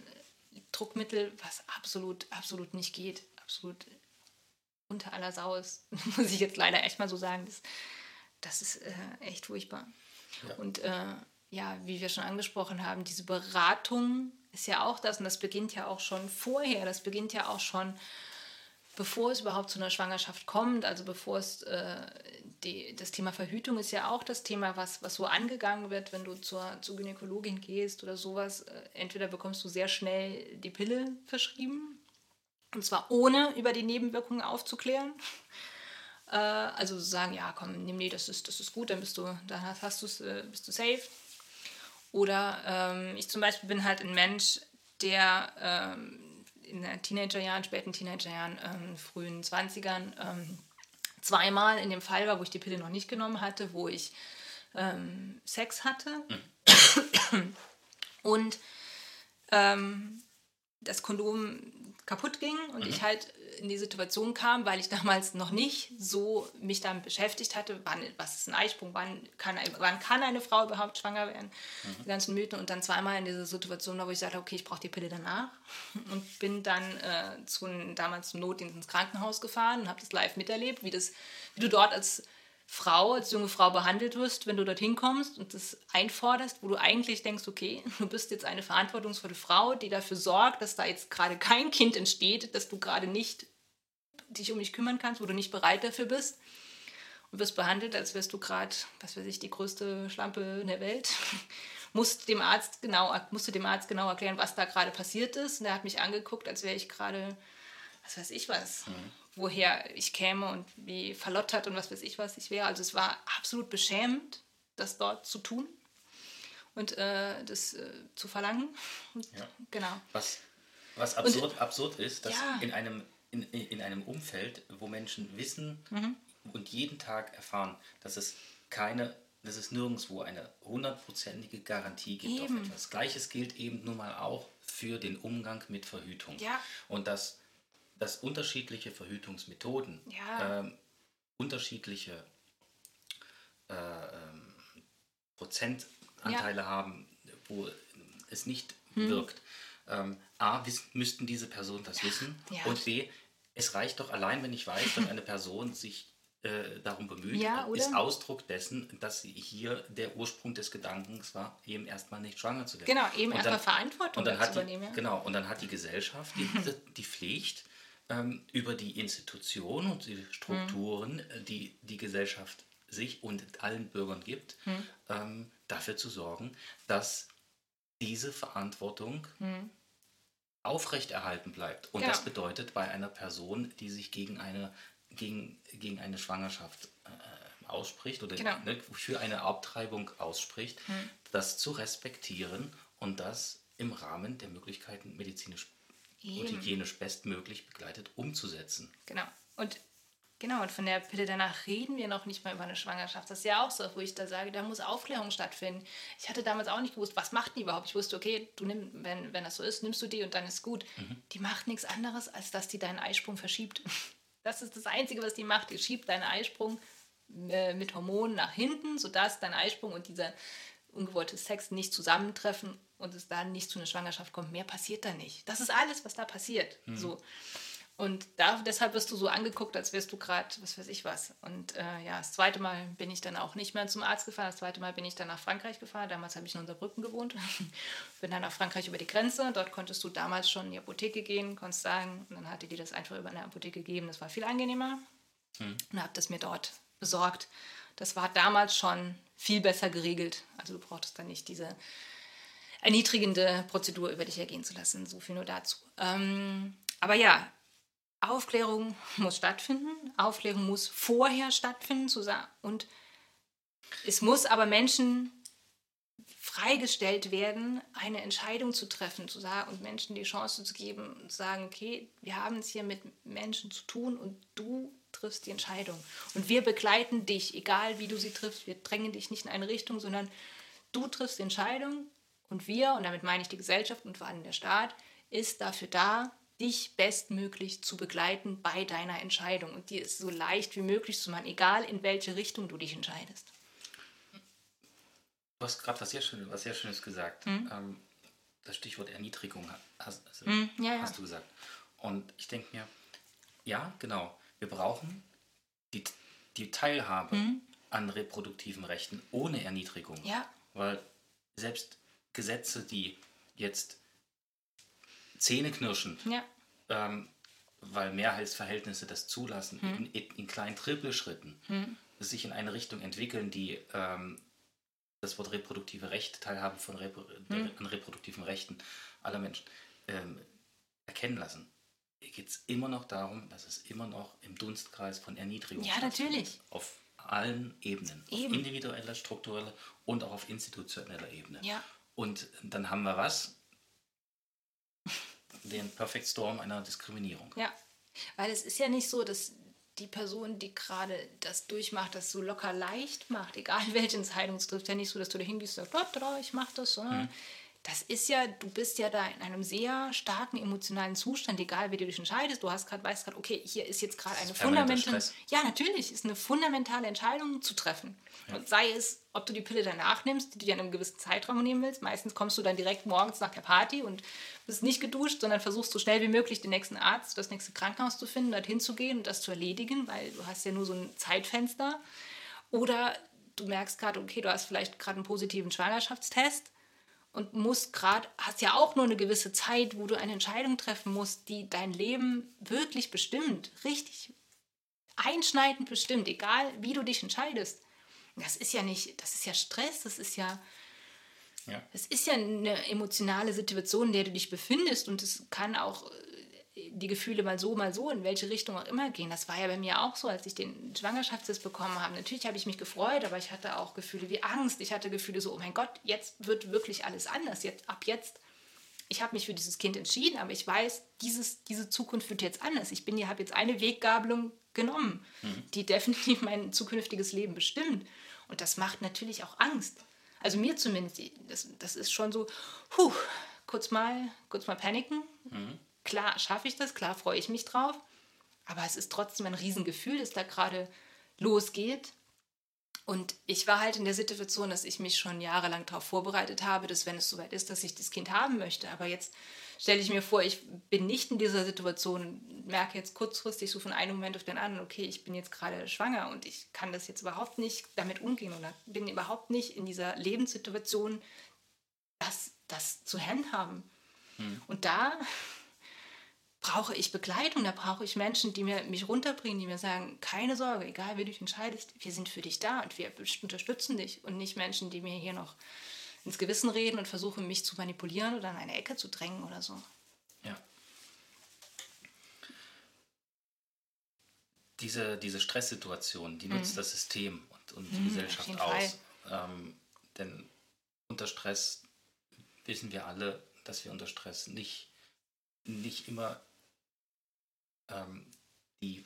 Druckmittel, was absolut, absolut nicht geht. Absolut unter aller Sau ist, muss ich jetzt leider echt mal so sagen. Das, das ist äh, echt furchtbar. Ja. Und äh, ja, wie wir schon angesprochen haben, diese Beratung ist ja auch das und das beginnt ja auch schon vorher. Das beginnt ja auch schon, bevor es überhaupt zu einer Schwangerschaft kommt, also bevor es äh, die, das Thema Verhütung ist ja auch das Thema, was, was so angegangen wird, wenn du zur, zur Gynäkologin gehst oder sowas. Äh, entweder bekommst du sehr schnell die Pille verschrieben, und zwar ohne über die Nebenwirkungen aufzuklären. Äh, also sagen, ja, komm, nimm die, das ist, das ist gut, dann bist du, dann hast du's, äh, bist du safe. Oder ähm, ich zum Beispiel bin halt ein Mensch, der ähm, in den Teenagerjahren, späten Teenagerjahren, ähm, frühen 20ern, zweimal in dem Fall war, wo ich die Pille noch nicht genommen hatte, wo ich ähm, Sex hatte. Und ähm, das Kondom kaputt ging und Mhm. ich halt in die Situation kam, weil ich damals noch nicht so mich damit beschäftigt hatte, wann, was ist ein Eisprung, wann kann, wann kann eine Frau überhaupt schwanger werden, Mhm. die ganzen Mythen und dann zweimal in dieser Situation war, wo ich sagte, okay, ich brauche die Pille danach und bin dann äh, zu, damals zum Notdienst ins Krankenhaus gefahren und habe das live miterlebt, wie, das, wie du dort als Frau, als junge Frau behandelt wirst, wenn du dorthin kommst und das einforderst, wo du eigentlich denkst, okay, du bist jetzt eine verantwortungsvolle Frau, die dafür sorgt, dass da jetzt gerade kein Kind entsteht, dass du gerade nicht dich um mich kümmern kannst, wo du nicht bereit dafür bist und wirst behandelt, als wärst du gerade, was weiß ich, die größte Schlampe in der Welt. musst dem Arzt genau, musst du dem Arzt genau erklären, was da gerade passiert ist. Und er hat mich angeguckt, als wäre ich gerade, was weiß ich was, woher ich käme und wie verlottert und was weiß ich was ich wäre. Also es war absolut beschämend, das dort zu tun und äh, das äh, zu verlangen. Und, Ja. Genau. Was, was absurd, absurd ist, dass Ja. in, einem, in, in einem Umfeld, wo Menschen wissen Mhm. und jeden Tag erfahren, dass es keine, dass es nirgendwo eine hundertprozentige Garantie gibt Eben. auf etwas. Gleiches gilt eben nun mal auch für den Umgang mit Verhütung. Ja. Und dass, dass unterschiedliche Verhütungsmethoden Ja. ähm, unterschiedliche äh, ähm, Prozentanteile haben, wo es nicht Hm. wirkt. Ähm, A, wiss, müssten diese Personen das wissen ja. und B, es reicht doch allein, wenn ich weiß, dass eine Person sich äh, darum bemüht, Ja, ist Ausdruck dessen, dass hier der Ursprung des Gedankens war, eben erstmal nicht schwanger zu werden. Genau, eben erstmal Verantwortung und dann dazu hat die, übernehmen. Ja? Genau, und dann hat die Gesellschaft die, die Pflicht, ähm, über die Institutionen und die Strukturen, äh, die die Gesellschaft sich und allen Bürgern gibt, Hm. ähm, dafür zu sorgen, dass diese Verantwortung aufrechterhalten bleibt. Und Genau. das bedeutet bei einer Person, die sich gegen eine, gegen, gegen eine Schwangerschaft äh, ausspricht oder Genau. ne, für eine Abtreibung ausspricht, Hm. das zu respektieren und das im Rahmen der Möglichkeiten medizinisch und hygienisch bestmöglich begleitet umzusetzen. Genau. Und genau, und von der Pille danach reden wir noch nicht mal über eine Schwangerschaft. Das ist ja auch so, wo ich da sage, da muss Aufklärung stattfinden. Ich hatte damals auch nicht gewusst, was macht die überhaupt. Ich wusste, okay, du nimm, wenn, wenn das so ist, nimmst du die und dann ist gut. Die macht nichts anderes, als dass die deinen Eisprung verschiebt. Das ist das Einzige, was die macht. Die schiebt deinen Eisprung äh, mit Hormonen nach hinten, sodass dein Eisprung und dieser ungewollte Sex nicht zusammentreffen und es dann nicht zu einer Schwangerschaft kommt. Mehr passiert da nicht. Das ist alles, was da passiert. So. Und da, deshalb wirst du so angeguckt, als wärst du gerade, was weiß ich was. Und äh, ja, das zweite Mal bin ich dann auch nicht mehr zum Arzt gefahren. Das zweite Mal bin ich dann nach Frankreich gefahren. Damals habe ich in Unterbrücken gewohnt. bin dann nach Frankreich über die Grenze. Dort konntest du damals schon in die Apotheke gehen, konntest sagen. Und dann hatte die das einfach über eine Apotheke gegeben. Das war viel angenehmer. Und habe das mir dort besorgt. Das war damals schon viel besser geregelt. Also du brauchtest dann nicht diese erniedrigende Prozedur über dich ergehen zu lassen. So viel nur dazu. Ähm, aber ja, Aufklärung muss stattfinden. Aufklärung muss vorher stattfinden. Und es muss aber Menschen freigestellt werden, eine Entscheidung zu treffen zu sagen, und Menschen die Chance zu geben und zu sagen, okay, wir haben es hier mit Menschen zu tun und du triffst die Entscheidung. Und wir begleiten dich, egal wie du sie triffst. Wir drängen dich nicht in eine Richtung, sondern du triffst die Entscheidung und wir, und damit meine ich die Gesellschaft und vor allem der Staat, ist dafür da, dich bestmöglich zu begleiten bei deiner Entscheidung und dir es so leicht wie möglich zu machen, egal in welche Richtung du dich entscheidest. Du hast gerade was sehr, Schönes, was sehr Schönes gesagt. Ähm, das Stichwort Erniedrigung hast, also Hm, ja, ja. hast du gesagt. Und ich denke mir, ja, genau, wir brauchen die, die Teilhabe an reproduktiven Rechten ohne Erniedrigung. Hm. Ja. Weil selbst Gesetze, die jetzt zähneknirschend, Ja, ähm, weil Mehrheitsverhältnisse das zulassen, Hm. in, in kleinen Trippelschritten sich in eine Richtung entwickeln, die ähm, das Wort reproduktive Rechte, Teilhabe von Repro Hm. an reproduktiven Rechten aller Menschen ähm, erkennen lassen. Geht es immer noch darum, dass es immer noch im Dunstkreis von Erniedrigung Ja, natürlich. Auf allen Ebenen. Eben. Auf individueller, struktureller und auch auf institutioneller Ebene. Ja. Und dann haben wir was? Den Perfect Storm einer Diskriminierung. ja. Weil es ist ja nicht so, dass die Person, die gerade das durchmacht, das so locker leicht macht, egal welche Entscheidung es trifft, ja nicht so, dass du da hingehst und sagst, ich mach das. Mhm. Das ist ja, du bist ja da in einem sehr starken emotionalen Zustand, egal wie du dich entscheidest. Du hast gerade, weißt gerade, okay, hier ist jetzt gerade eine fundamentale, ja natürlich, ist eine fundamentale Entscheidung zu treffen. Ja. Und sei es, ob du die Pille danach nimmst, die du dir in einem gewissen Zeitraum nehmen willst. Meistens kommst du dann direkt morgens nach der Party und bist nicht geduscht, sondern versuchst so schnell wie möglich den nächsten Arzt, das nächste Krankenhaus zu finden, dorthin zu gehen und das zu erledigen, weil du hast ja nur so ein Zeitfenster. Oder du merkst gerade, okay, du hast vielleicht gerade einen positiven Schwangerschaftstest und musst gerade, hast ja auch nur eine gewisse Zeit, wo du eine Entscheidung treffen musst, die dein Leben wirklich bestimmt, richtig einschneidend bestimmt, egal wie du dich entscheidest. Das ist ja nicht, das ist ja Stress, das ist ja, ja. das ist ja eine emotionale Situation, in der du dich befindest und es kann auch die Gefühle mal so, mal so, in welche Richtung auch immer gehen. Das war ja bei mir auch so, als ich den Schwangerschaftstest bekommen habe. Natürlich habe ich mich gefreut, aber ich hatte auch Gefühle wie Angst. Ich hatte Gefühle so, oh mein Gott, jetzt wird wirklich alles anders. Jetzt, ab jetzt, ich habe mich für dieses Kind entschieden, aber ich weiß, dieses, diese Zukunft wird jetzt anders. Ich bin, habe jetzt eine Weggabelung genommen, mhm. die definitiv mein zukünftiges Leben bestimmt. Und das macht natürlich auch Angst. Also mir zumindest, das, das ist schon so, puh, kurz mal, kurz mal paniken. Mhm Klar schaffe ich das, klar freue ich mich drauf, aber es ist trotzdem ein Riesengefühl, das da gerade losgeht. Und ich war halt in der Situation, dass ich mich schon jahrelang darauf vorbereitet habe, dass wenn es soweit ist, dass ich das Kind haben möchte. Aber jetzt stelle ich mir vor, ich bin nicht in dieser Situation, merke jetzt kurzfristig so von einem Moment auf den anderen, okay, ich bin jetzt gerade schwanger und ich kann das jetzt überhaupt nicht damit umgehen oder bin überhaupt nicht in dieser Lebenssituation, das, das zu handhaben. Hm. Und da brauche ich Begleitung, da brauche ich Menschen, die mir, mich runterbringen, die mir sagen, keine Sorge, egal wie du dich entscheidest, wir sind für dich da und wir unterstützen dich und nicht Menschen, die mir hier noch ins Gewissen reden und versuchen, mich zu manipulieren oder in eine Ecke zu drängen oder so. Ja. Diese, diese Stresssituation, die nutzt mhm. das System und, und die mhm, Gesellschaft aus. Ähm, denn unter Stress wissen wir alle, dass wir unter Stress nicht, nicht immer ähm, die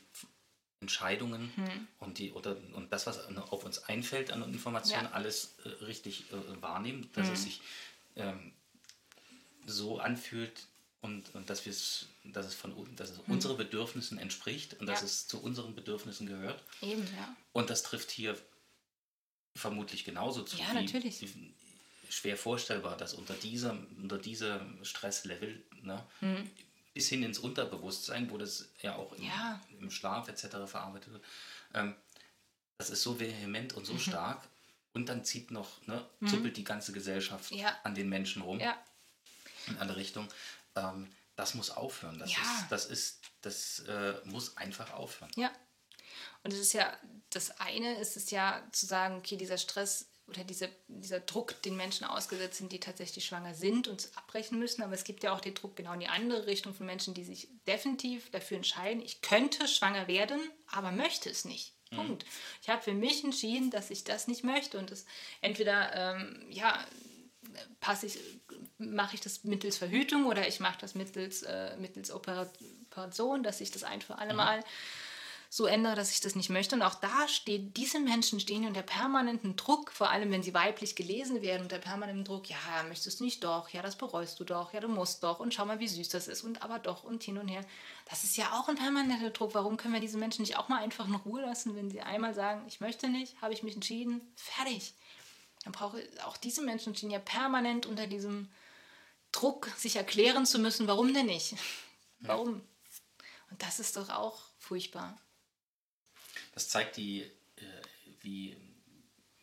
Entscheidungen hm. und, die, oder, und das, was auf uns einfällt an Informationen, ja. alles äh, richtig äh, wahrnehmen, dass hm. es sich ähm, so anfühlt und, und dass, dass es, von, dass es hm. unseren Bedürfnissen entspricht und ja. dass es zu unseren Bedürfnissen gehört. Eben, ja. Und das trifft hier vermutlich genauso zu. Ja, wie, natürlich. Wie schwer vorstellbar, dass unter diesem, unter diesem Stresslevel ne, hm bis hin ins Unterbewusstsein, wo das ja auch im, ja. im Schlaf etc. verarbeitet wird. Ähm, das ist so vehement und so mhm. stark. Und dann zieht noch, ne, mhm. zuppelt die ganze Gesellschaft ja. an den Menschen rum. Ja. In alle Richtungen. Ähm, das muss aufhören. Das, ist, das, ist, das äh, muss einfach aufhören. Ja. Und es ist ja, das eine ist es ja zu sagen, okay, dieser Stress oder diese, dieser Druck, den Menschen ausgesetzt sind, die tatsächlich schwanger sind und abbrechen müssen. Aber es gibt ja auch den Druck genau in die andere Richtung von Menschen, die sich definitiv dafür entscheiden, ich könnte schwanger werden, aber möchte es nicht. Mhm. Punkt. Ich habe für mich entschieden, dass ich das nicht möchte und das entweder ähm, ja passe ich mache ich das mittels Verhütung oder ich mache das mittels äh, mittels Operation, dass ich das ein für alle mhm. So ändere, dass ich das nicht möchte. Und auch da steht, diese Menschen stehen unter permanenten Druck, vor allem wenn sie weiblich gelesen werden, unter permanentem Druck, ja, möchtest du nicht doch, ja, das bereust du doch, ja, du musst doch und schau mal, wie süß das ist und aber doch und hin und her. Das ist ja auch ein permanenter Druck. Warum können wir diese Menschen nicht auch mal einfach in Ruhe lassen, wenn sie einmal sagen, ich möchte nicht, habe ich mich entschieden, fertig. Dann brauche auch diese Menschen stehen ja permanent unter diesem Druck, sich erklären zu müssen, warum denn nicht? Warum? Und das ist doch auch furchtbar. Das zeigt die, äh, wie,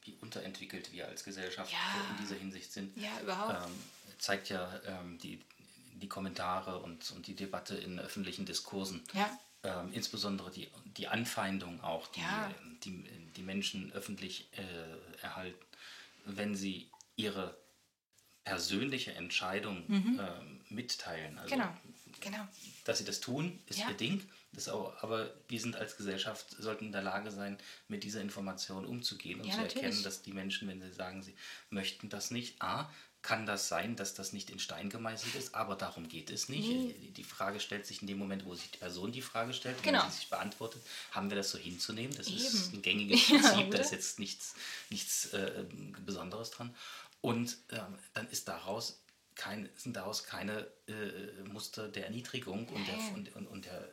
wie unterentwickelt wir als Gesellschaft ja. in dieser Hinsicht sind. Ja, überhaupt. Ähm, zeigt ja ähm, die, die Kommentare und, und die Debatte in öffentlichen Diskursen. Ja. Ähm, insbesondere die, die Anfeindung auch, die, ja. die, die Menschen öffentlich äh, erhalten, wenn sie ihre persönliche Entscheidung mhm. äh, mitteilen. Also, genau. genau. Dass sie das tun, ist ja. ihr Ding. Das auch, aber wir sind als Gesellschaft, sollten in der Lage sein, mit dieser Information umzugehen und ja, zu erkennen, dass die Menschen, wenn sie sagen, sie möchten das nicht, a, kann das sein, dass das nicht in Stein gemeißelt ist, aber darum geht es nicht. Nee. Die Frage stellt sich in dem Moment, wo sich die Person die Frage stellt, genau. wenn sie sich beantwortet, haben wir das so hinzunehmen? Das Eben. ist ein gängiges Prinzip, ja, da ist jetzt nichts, nichts äh, Besonderes dran. Und ähm, dann ist daraus kein, sind daraus keine äh, Muster der Erniedrigung und, der, und, und, und, der,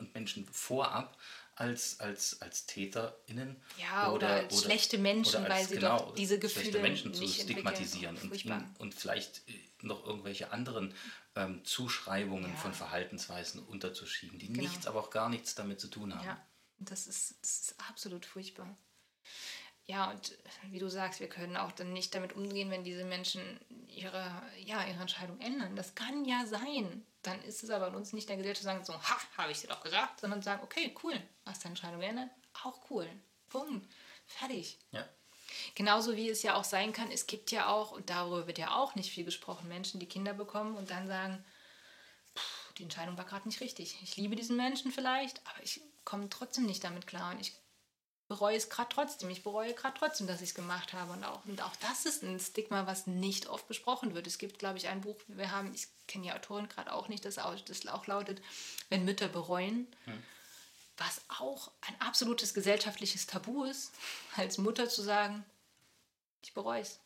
und Menschen vorab als, als, als TäterInnen. Ja, oder, oder als oder, schlechte Menschen, als, weil sie genau, doch diese Gefühle schlechte Menschen zu stigmatisieren und, und vielleicht äh, noch irgendwelche anderen ähm, Zuschreibungen ja. von Verhaltensweisen unterzuschieben, die genau. nichts, aber auch gar nichts damit zu tun haben. Ja, das ist, das ist absolut furchtbar. Ja, und wie du sagst, wir können auch dann nicht damit umgehen, wenn diese Menschen ihre, ja, ihre Entscheidung ändern. Das kann ja sein dann ist es aber an uns nicht der Gesellschaft zu sagen, so, ha, habe ich dir doch gesagt, sondern sagen, okay, cool, hast deine Entscheidung geändert, auch cool, Punkt, fertig. Ja. Genauso wie es ja auch sein kann, es gibt ja auch, und darüber wird ja auch nicht viel gesprochen, Menschen, die Kinder bekommen und dann sagen, die Entscheidung war gerade nicht richtig. Ich liebe diesen Menschen vielleicht, aber ich komme trotzdem nicht damit klar und ich bereue es gerade trotzdem. Ich bereue gerade trotzdem, dass ich es gemacht habe. Und auch, und auch das ist ein Stigma, was nicht oft besprochen wird. Es gibt, glaube ich, ein Buch, wir haben, ich kenne die Autorin gerade auch nicht, das auch, das auch lautet, wenn Mütter bereuen. Hm. Was auch ein absolutes gesellschaftliches Tabu ist, als Mutter zu sagen, ich bereue es.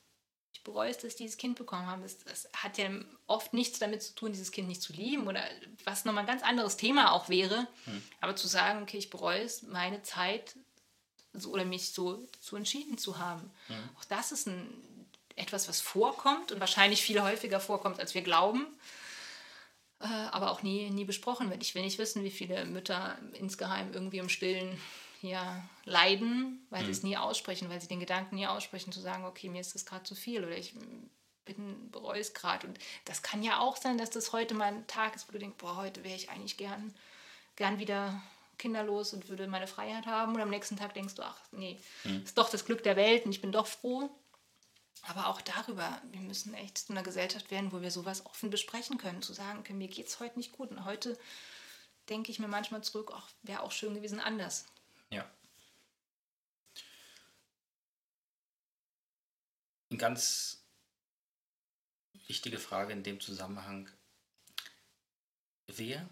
Ich bereue es, dass ich dieses Kind bekommen habe. Das, das hat ja oft nichts damit zu tun, dieses Kind nicht zu lieben oder was nochmal ein ganz anderes Thema auch wäre. Hm. Aber zu sagen, okay, ich bereue es, meine Zeit so, oder mich so zu entschieden zu haben. Mhm. Auch das ist ein, etwas, was vorkommt und wahrscheinlich viel häufiger vorkommt, als wir glauben, äh, aber auch nie, nie besprochen wird. Ich will nicht wissen, wie viele Mütter insgeheim irgendwie im Stillen hier leiden, weil mhm. sie es nie aussprechen, weil sie den Gedanken nie aussprechen, zu sagen, okay, mir ist das gerade zu viel oder ich bin, bereue es gerade. Und das kann ja auch sein, dass das heute mal ein Tag ist, wo du denkst, boah, heute wäre ich eigentlich gern, gern wieder kinderlos und würde meine Freiheit haben. Und am nächsten Tag denkst du, ach nee, mhm. ist doch das Glück der Welt und ich bin doch froh. Aber auch darüber, wir müssen echt zu einer Gesellschaft werden, wo wir sowas offen besprechen können, zu sagen, okay, mir geht es heute nicht gut. Und heute denke ich mir manchmal zurück, ach, wäre auch schön gewesen anders. Ja. Eine ganz wichtige Frage in dem Zusammenhang. Wer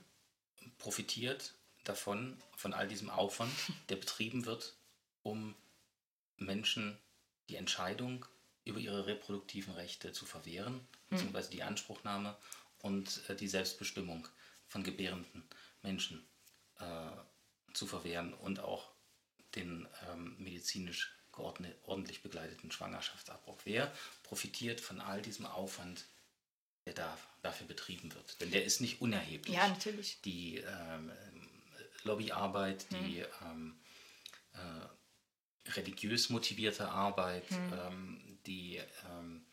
profitiert davon, von all diesem Aufwand, der betrieben wird, um Menschen die Entscheidung über ihre reproduktiven Rechte zu verwehren, hm. beziehungsweise die Anspruchnahme und äh, die Selbstbestimmung von gebärenden Menschen äh, zu verwehren und auch den ähm, medizinisch geordnet, ordentlich begleiteten Schwangerschaftsabbruch. Wer profitiert von all diesem Aufwand, der da, dafür betrieben wird? Denn der ist nicht unerheblich. Ja, natürlich. Die ähm, Lobbyarbeit, die hm. ähm, äh, religiös motivierte Arbeit, hm. ähm, die ähm,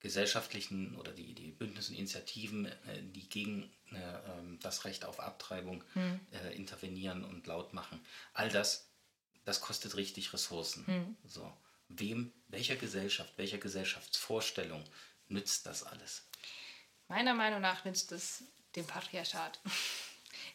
gesellschaftlichen oder die, die Bündnisse und Initiativen, äh, die gegen äh, ähm, das Recht auf Abtreibung hm. Äh, intervenieren und laut machen. All das, das kostet richtig Ressourcen. Hm. So. Wem, welcher Gesellschaft, welcher Gesellschaftsvorstellung nützt das alles? Meiner Meinung nach nützt es dem Patriarchat.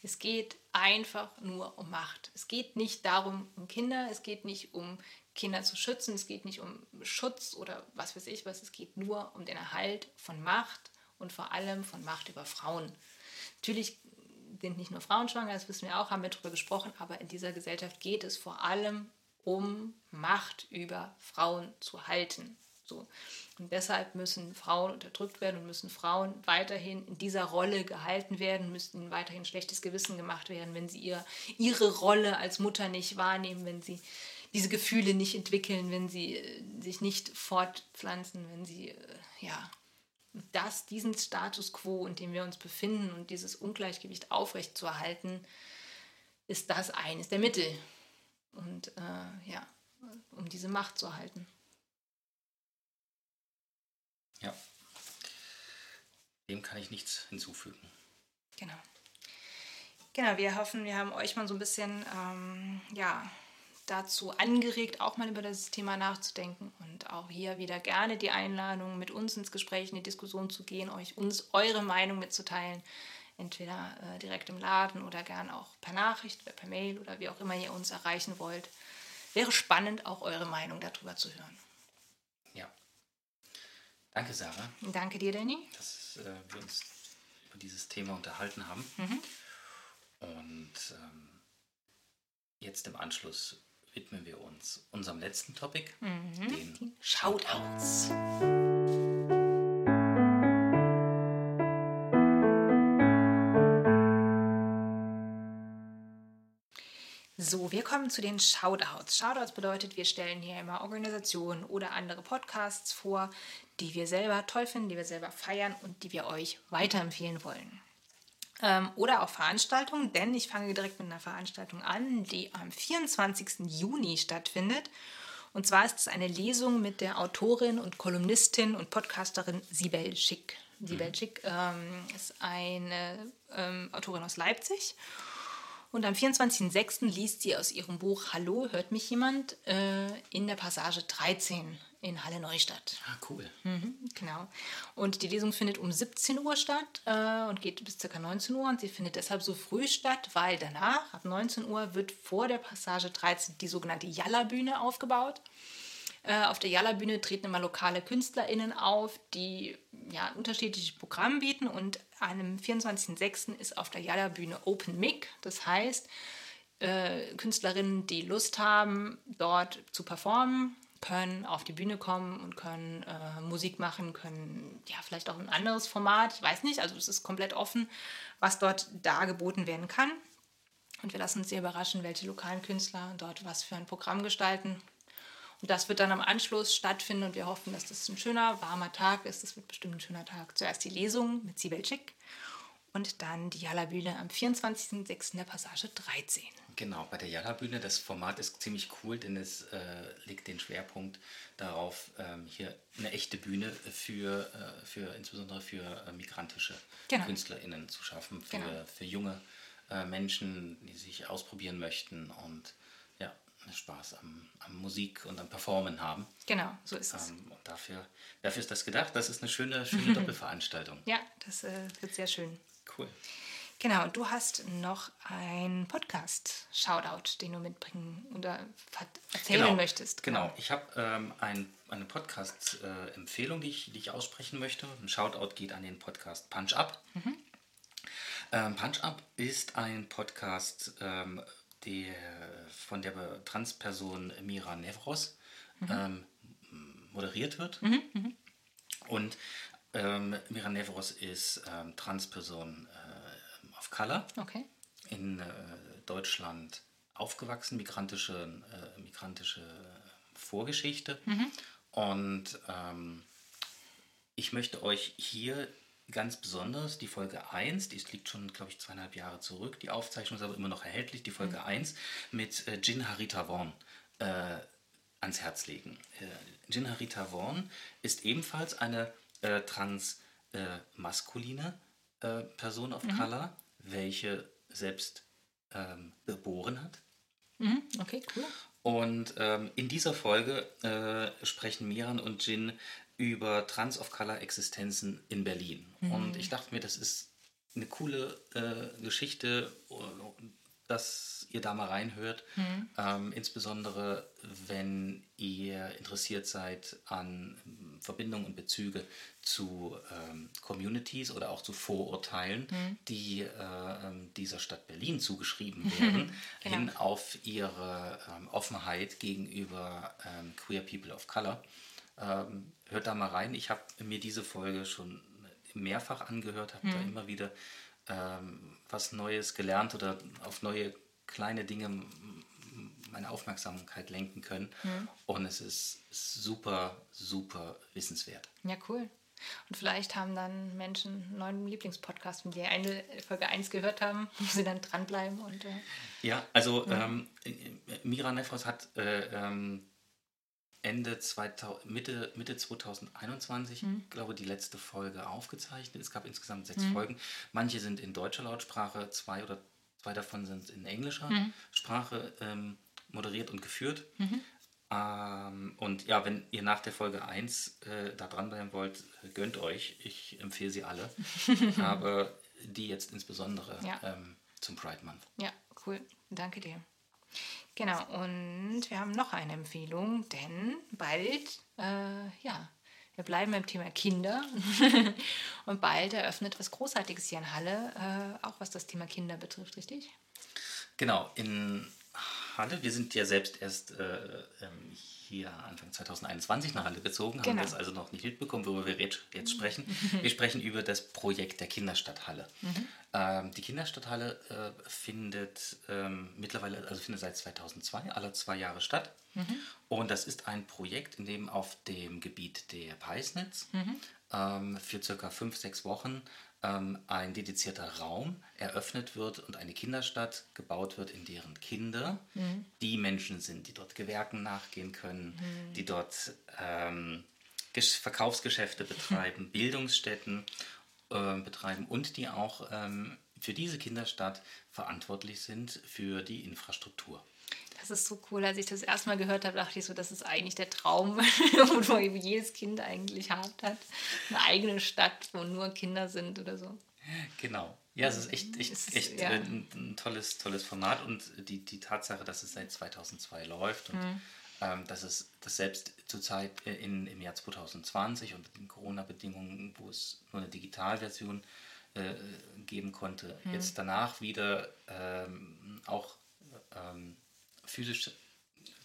Es geht einfach nur um Macht. Es geht nicht darum, um Kinder, es geht nicht um Kinder zu schützen, es geht nicht um Schutz oder was weiß ich was, es geht nur um den Erhalt von Macht und vor allem von Macht über Frauen. Natürlich sind nicht nur Frauen schwanger, das wissen wir auch, haben wir darüber gesprochen, aber in dieser Gesellschaft geht es vor allem um Macht über Frauen zu halten. So. Und deshalb müssen Frauen unterdrückt werden und müssen Frauen weiterhin in dieser Rolle gehalten werden, müssen ihnen weiterhin schlechtes Gewissen gemacht werden, wenn sie ihr, ihre Rolle als Mutter nicht wahrnehmen, wenn sie diese Gefühle nicht entwickeln, wenn sie äh, sich nicht fortpflanzen, wenn sie, äh, ja, das, diesen Status quo, in dem wir uns befinden und dieses Ungleichgewicht aufrechtzuerhalten, ist das eines der Mittel. Und äh, ja, um diese Macht zu erhalten. Ja. Dem kann ich nichts hinzufügen. Genau. Genau, wir hoffen, wir haben euch mal so ein bisschen ähm, ja, dazu angeregt, auch mal über das Thema nachzudenken und auch hier wieder gerne die Einladung, mit uns ins Gespräch, in die Diskussion zu gehen, euch uns eure Meinung mitzuteilen. Entweder äh, direkt im Laden oder gern auch per Nachricht oder per Mail oder wie auch immer ihr uns erreichen wollt. Wäre spannend, auch eure Meinung darüber zu hören. Danke, Sarah. Danke dir, Danny. Dass äh, wir uns über dieses Thema unterhalten haben. Mhm. Und ähm, jetzt im Anschluss widmen wir uns unserem letzten Topic, Mhm. den Shoutouts. So, wir kommen zu den Shoutouts. Shoutouts bedeutet, wir stellen hier immer Organisationen oder andere Podcasts vor, die wir selber toll finden, die wir selber feiern und die wir euch weiterempfehlen wollen. Ähm, oder auch Veranstaltungen, denn ich fange direkt mit einer Veranstaltung an, die am 24. Juni stattfindet. Und zwar ist es eine Lesung mit der Autorin und Kolumnistin und Podcasterin Sibel Schick. Sibel Schick ähm, ist eine ähm, Autorin aus Leipzig. Und am 24.06. liest sie aus ihrem Buch Hallo, hört mich jemand? Äh, in der Passage 13 in Halle Neustadt. Ah, cool. Mhm, genau. Und die Lesung findet um 17 Uhr statt äh, und geht bis ca. 19 Uhr. Und sie findet deshalb so früh statt, weil danach, ab 19 Uhr, wird vor der Passage 13 die sogenannte Jalla-Bühne aufgebaut. Äh, auf der Jalla-Bühne treten immer lokale KünstlerInnen auf, die ja, ein unterschiedliches Programm bieten. Und dem 24.06. ist auf der Jalla-Bühne Open Mic. Das heißt, äh, Künstlerinnen, die Lust haben, dort zu performen, können auf die Bühne kommen und können äh, Musik machen, können ja vielleicht auch ein anderes Format, ich weiß nicht, also es ist komplett offen, was dort dargeboten werden kann. Und wir lassen uns sehr überraschen, welche lokalen Künstler dort was für ein Programm gestalten. Und das wird dann am Anschluss stattfinden und wir hoffen, dass das ein schöner, warmer Tag ist. Das wird bestimmt ein schöner Tag. Zuerst die Lesung mit Sibel Schick und dann die Jalla-Bühne am 24.06. der Passage 13. Genau, bei der Jalla-Bühne, das Format ist ziemlich cool, denn es äh, legt den Schwerpunkt darauf, ähm, hier eine echte Bühne für, äh, für insbesondere für äh, migrantische Genau. KünstlerInnen zu schaffen, für, Genau. für junge äh, Menschen, die sich ausprobieren möchten und Spaß am, am Musik und am Performen haben. Genau, so ist es. Ähm, und dafür, dafür ist das gedacht. Das ist eine schöne, schöne Doppelveranstaltung. Ja, das äh, wird sehr schön. Cool. Genau, und du hast noch einen Podcast-Shoutout, den du mitbringen oder erzählen möchtest. Genau, ich habe ähm, ein, eine Podcast-Empfehlung, die, ich, die ich aussprechen möchte. Ein Shoutout geht an den Podcast Punch Up. Ähm, Punch Up ist ein Podcast, ähm, der von der Transperson Mira Nevros ähm, moderiert wird. Und ähm, Mira Nevros ist ähm, Transperson äh, of Color Okay. in äh, Deutschland aufgewachsen, migrantische, äh, migrantische Vorgeschichte. Und ähm, ich möchte euch hier ganz besonders die Folge 1, die liegt schon, glaube ich, zweieinhalb Jahre zurück, die Aufzeichnung ist aber immer noch erhältlich, die Folge 1 mit äh, Jin Harita Vaughan äh, ans Herz legen. Äh, Jin Harita Vaughan ist ebenfalls eine äh, transmaskuline äh, Person of Color, welche selbst ähm, geboren hat. Mhm. Okay, cool. Und ähm, in dieser Folge äh, sprechen Miran und Jin über Trans-of-Color-Existenzen in Berlin. Und ich dachte mir, das ist eine coole äh, Geschichte, dass ihr da mal reinhört. Ähm, insbesondere, wenn ihr interessiert seid an ähm, Verbindungen und Bezüge zu ähm, Communities oder auch zu Vorurteilen, die äh, ähm, dieser Stadt Berlin zugeschrieben werden, hin auf ihre ähm, Offenheit gegenüber ähm, Queer People of Color. Ähm, hört da mal rein. Ich habe mir diese Folge schon mehrfach angehört, habe da immer wieder ähm, was Neues gelernt oder auf neue kleine Dinge meine Aufmerksamkeit lenken können. Und es ist super, super wissenswert. Ja, cool. Und vielleicht haben dann Menschen einen neuen Lieblingspodcast, wenn die eine Folge 1 gehört haben, wo sie dann dranbleiben und äh, Ja, also ähm, äh, Mira Nefros hat äh, ähm, Ende 2000, Mitte, Mitte 2021, glaube die letzte Folge aufgezeichnet. Es gab insgesamt sechs Folgen. Manche sind in deutscher Lautsprache, zwei oder zwei davon sind in englischer Sprache ähm, moderiert und geführt. Ähm, und ja, wenn ihr nach der Folge 1 äh, da dranbleiben wollt, gönnt euch. Ich empfehle sie alle. Aber die jetzt insbesondere Ja. ähm, zum Pride Month. ja, cool. Danke dir. Genau, und wir haben noch eine Empfehlung, denn bald, äh, ja, Wir bleiben beim Thema Kinder. und bald eröffnet was Großartiges hier in Halle, äh, auch was das Thema Kinder betrifft, richtig? Genau, in Halle. Wir sind ja selbst erst äh, ähm, hier Anfang 2021 nach Halle gezogen, haben genau. das also noch nicht mitbekommen, worüber wir jetzt sprechen. Wir sprechen über das Projekt der Kinderstadthalle. Mhm. Ähm, die Kinderstadthalle äh, findet ähm, mittlerweile, also findet seit 2002 alle zwei Jahre statt. Mhm. Und das ist ein Projekt, in dem auf dem Gebiet der Peisnitz mhm. ähm, für circa fünf, sechs Wochen ähm, ein dedizierter Raum eröffnet wird und eine Kinderstadt gebaut wird, in deren Kinder mhm. die Menschen sind, die dort Gewerken nachgehen können, mhm. die dort ähm, Verkaufsgeschäfte betreiben, Bildungsstätten äh, betreiben und die auch ähm, für diese Kinderstadt verantwortlich sind für die Infrastruktur. Das ist so cool. Als ich das erstmal gehört habe, dachte ich so, das ist eigentlich der Traum, wo jedes Kind eigentlich hat. Eine eigene Stadt, wo nur Kinder sind oder so. Genau. Ja, es ist echt, echt, ist, echt ja. ein, ein, tolles, tolles Format und die, die Tatsache, dass es seit 2002 läuft und mhm. ähm, dass es das selbst zurzeit in, im Jahr 2020 und mit den Corona-Bedingungen, wo es nur eine Digitalversion äh, geben konnte, mhm. jetzt danach wieder ähm, auch ähm, physisch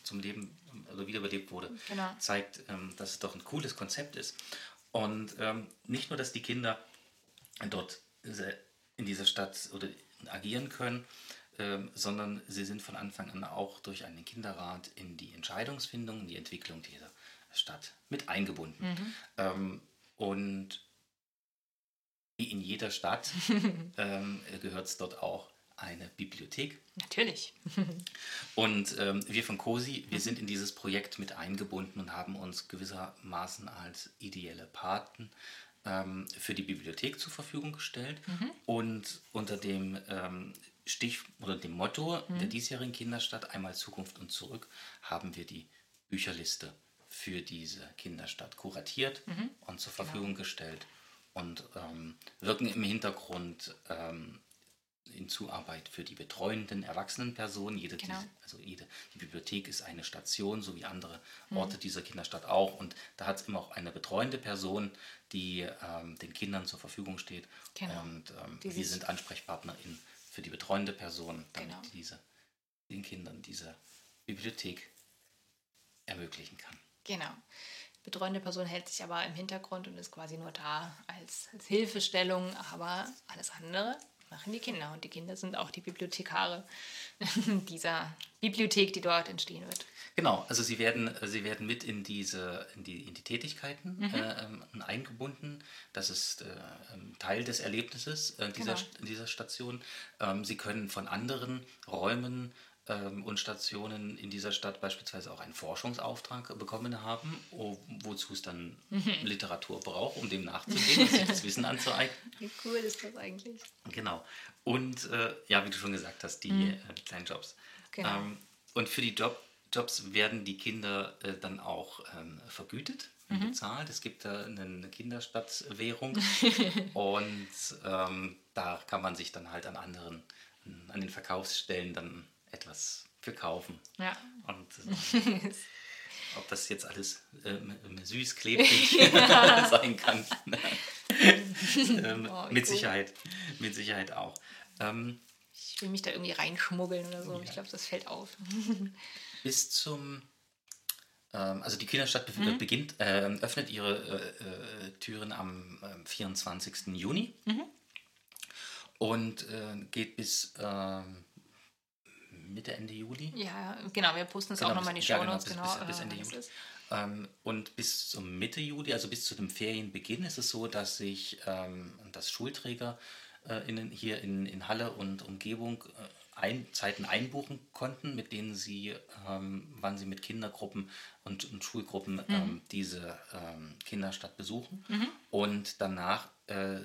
zum Leben oder wiederbelebt wurde, genau. zeigt, ähm, dass es doch ein cooles Konzept ist. Und ähm, nicht nur, dass die Kinder dort in dieser Stadt oder agieren können, ähm, sondern sie sind von Anfang an auch durch einen Kinderrat in die Entscheidungsfindung, in die Entwicklung dieser Stadt mit eingebunden. Mhm. Ähm, und wie in jeder Stadt ähm, gehört es dort auch eine Bibliothek. Natürlich. und ähm, wir von COSI, wir sind in dieses Projekt mit eingebunden und haben uns gewissermaßen als ideelle Paten ähm, für die Bibliothek zur Verfügung gestellt. Mhm. Und unter dem ähm, Stich oder dem Motto mhm. der diesjährigen Kinderstadt einmal Zukunft und zurück haben wir die Bücherliste für diese Kinderstadt kuratiert mhm. und zur Verfügung genau. gestellt und ähm, wirken im Hintergrund ähm, in Zuarbeit für die betreuenden erwachsenen Personen. Jede, genau. die, also jede, die Bibliothek ist eine Station, so wie andere mhm. Orte mhm. dieser Kinderstadt auch. Und da hat es immer auch eine betreuende Person, die ähm, den Kindern zur Verfügung steht. Genau. Und ähm, wir sind AnsprechpartnerInnen für die betreuende Person, damit genau. diese den Kindern diese Bibliothek ermöglichen kann. Genau. Die betreuende Person hält sich aber im Hintergrund und ist quasi nur da als, als Hilfestellung, aber alles andere machen die Kinder. Und die Kinder sind auch die Bibliothekare dieser Bibliothek, die dort entstehen wird. Genau, also sie werden, sie werden mit in diese in die, in die Tätigkeiten mhm. äh, eingebunden. Das ist äh, Teil des Erlebnisses äh, dieser, genau. dieser Station. Ähm, sie können von anderen Räumen ähm, und Stationen in dieser Stadt beispielsweise auch einen Forschungsauftrag bekommen haben, wozu es dann mhm. Literatur braucht, um dem nachzugehen und sich das Wissen anzueignen. Wie cool ist das eigentlich? Genau. Und äh, ja, wie du schon gesagt hast, die, mhm. äh, kleinen Jobs. Genau. Ähm, und für die Job, Jobs werden die Kinder äh, dann auch ähm, vergütet mhm. bezahlt. Es gibt da eine Kinderstadtwährung und ähm, da kann man sich dann halt an anderen, an den Verkaufsstellen dann etwas verkaufen. Ja. Und äh, ob das jetzt alles äh, süß, klebrig sein kann. ähm, oh, mit cool. Sicherheit. Mit Sicherheit auch. Ähm, ich will mich da irgendwie reinschmuggeln oder so. Ja. Ich glaube, das fällt auf. Bis zum ähm, also die Kinderstadt mhm. beginnt, äh, öffnet ihre äh, äh Türen am 24. Juni mhm. und äh, geht bis ähm, Mitte, Ende Juli. Ja, genau, wir posten es genau, auch nochmal in die Show Notes. Ja, genau, bis, bis, bis Ende Juli. Ähm, und bis zum Mitte Juli, also bis zu dem Ferienbeginn, ist es so, dass sich ähm, das Schulträger äh, in, hier in, in Halle und Umgebung äh, ein, Zeiten einbuchen konnten, mit denen sie, ähm, wann sie mit Kindergruppen und, und Schulgruppen mhm. ähm, diese ähm, Kinderstadt besuchen. Mhm. Und danach äh,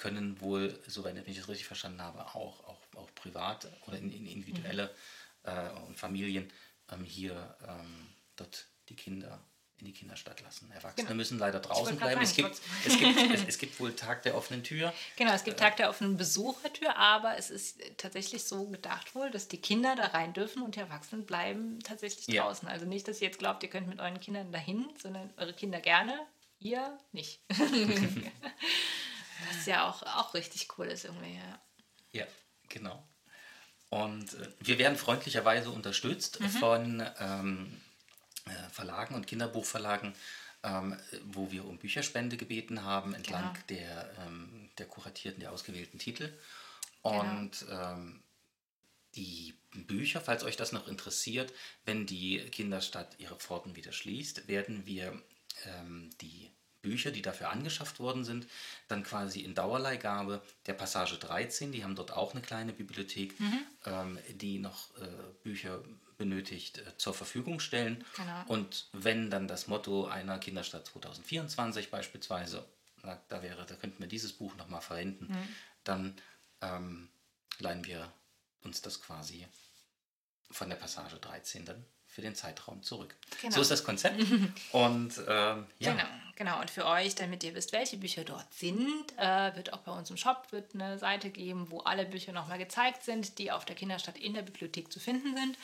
können wohl, soweit ich das richtig verstanden habe, auch, auch, auch privat oder in, in individuelle mhm. äh, und Familien ähm, hier ähm, dort die Kinder in die Kinderstadt lassen. Erwachsene genau. müssen leider draußen bleiben. es, gibt, es, gibt, es, es, gibt wohl Tag der offenen Tür. Genau, es gibt äh, Tag der offenen Besuchertür, aber es ist tatsächlich so gedacht wohl, dass die Kinder da rein dürfen und die Erwachsenen bleiben tatsächlich draußen. Ja. Also nicht, dass ihr jetzt glaubt, ihr könnt mit euren Kindern dahin, sondern eure Kinder gerne ihr nicht. Was ja auch, auch richtig cool ist irgendwie. Ja, ja genau. Und äh, wir werden freundlicherweise unterstützt mhm. von ähm, äh, Verlagen und Kinderbuchverlagen, ähm, wo wir um Bücherspende gebeten haben, entlang genau. der, ähm, der kuratierten, der ausgewählten Titel. Genau. Und genau. die Bücher, falls euch das noch interessiert, wenn die Kinderstadt ihre Pforten wieder schließt, werden wir ähm, die Bücher, die dafür angeschafft worden sind, dann quasi in Dauerleihgabe der Passage 13, die haben dort auch eine kleine Bibliothek, mhm. ähm, die noch äh, Bücher benötigt, äh, zur Verfügung stellen. Genau. Und wenn dann das Motto einer Kinderstadt 2024 beispielsweise sagt, da wäre, da könnten wir dieses Buch nochmal verwenden, mhm. dann ähm, leihen wir uns das quasi von der Passage 13 dann für den Zeitraum zurück. Genau. So ist das Konzept. Und ähm, ja. Genau, genau. Und für euch, damit ihr wisst, welche Bücher dort sind, äh, wird auch bei uns im Shop wird eine Seite geben, wo alle Bücher nochmal gezeigt sind, die auf der Kinderstadt in der Bibliothek zu finden sind.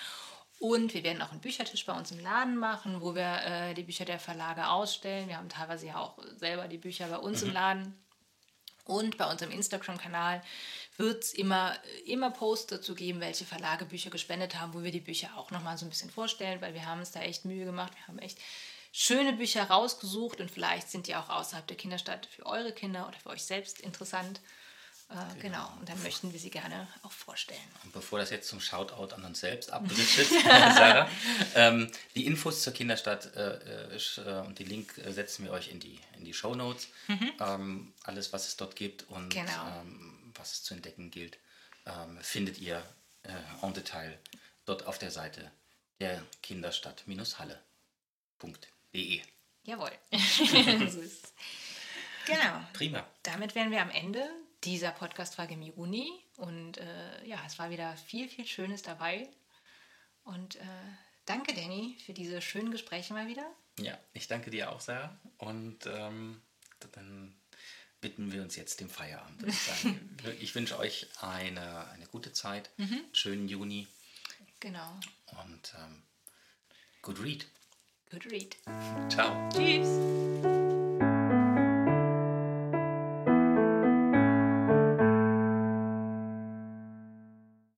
Und wir werden auch einen Büchertisch bei uns im Laden machen, wo wir äh, die Bücher der Verlage ausstellen. Wir haben teilweise ja auch selber die Bücher bei uns mhm. im Laden. Und bei unserem Instagram-Kanal wird es immer, immer Posts dazu geben, welche Verlage Bücher gespendet haben, wo wir die Bücher auch nochmal so ein bisschen vorstellen, weil wir haben uns da echt Mühe gemacht. Wir haben echt schöne Bücher rausgesucht und vielleicht sind die auch außerhalb der Kinderstadt für eure Kinder oder für euch selbst interessant. Äh, genau. genau. und dann möchten wir sie gerne auch vorstellen. Und bevor das jetzt zum Shoutout an uns selbst abdriftet, Sarah, ähm, die Infos zur Kinderstadt äh, äh, und den Link äh, setzen wir euch in die, in die Show Notes. Mhm. Ähm, alles, was es dort gibt und genau. ähm, was es zu entdecken gilt, ähm, findet ihr äh, en Detail dort auf der Seite der Kinderstadt-halle.de. Jawohl. so ist Genau. Prima. Damit wären wir am Ende dieser Podcast-Folge im Juni. Und äh, ja, es war wieder viel, viel Schönes dabei. Und äh, danke, Danny, für diese schönen Gespräche mal wieder. Ja, ich danke dir auch, Sarah. Und ähm, dann bitten wir uns jetzt dem Feierabend. Ich, ich wünsche euch eine, eine gute Zeit, mhm. schönen Juni. Genau. Und ähm, good read. Good read. Ciao. Tschüss.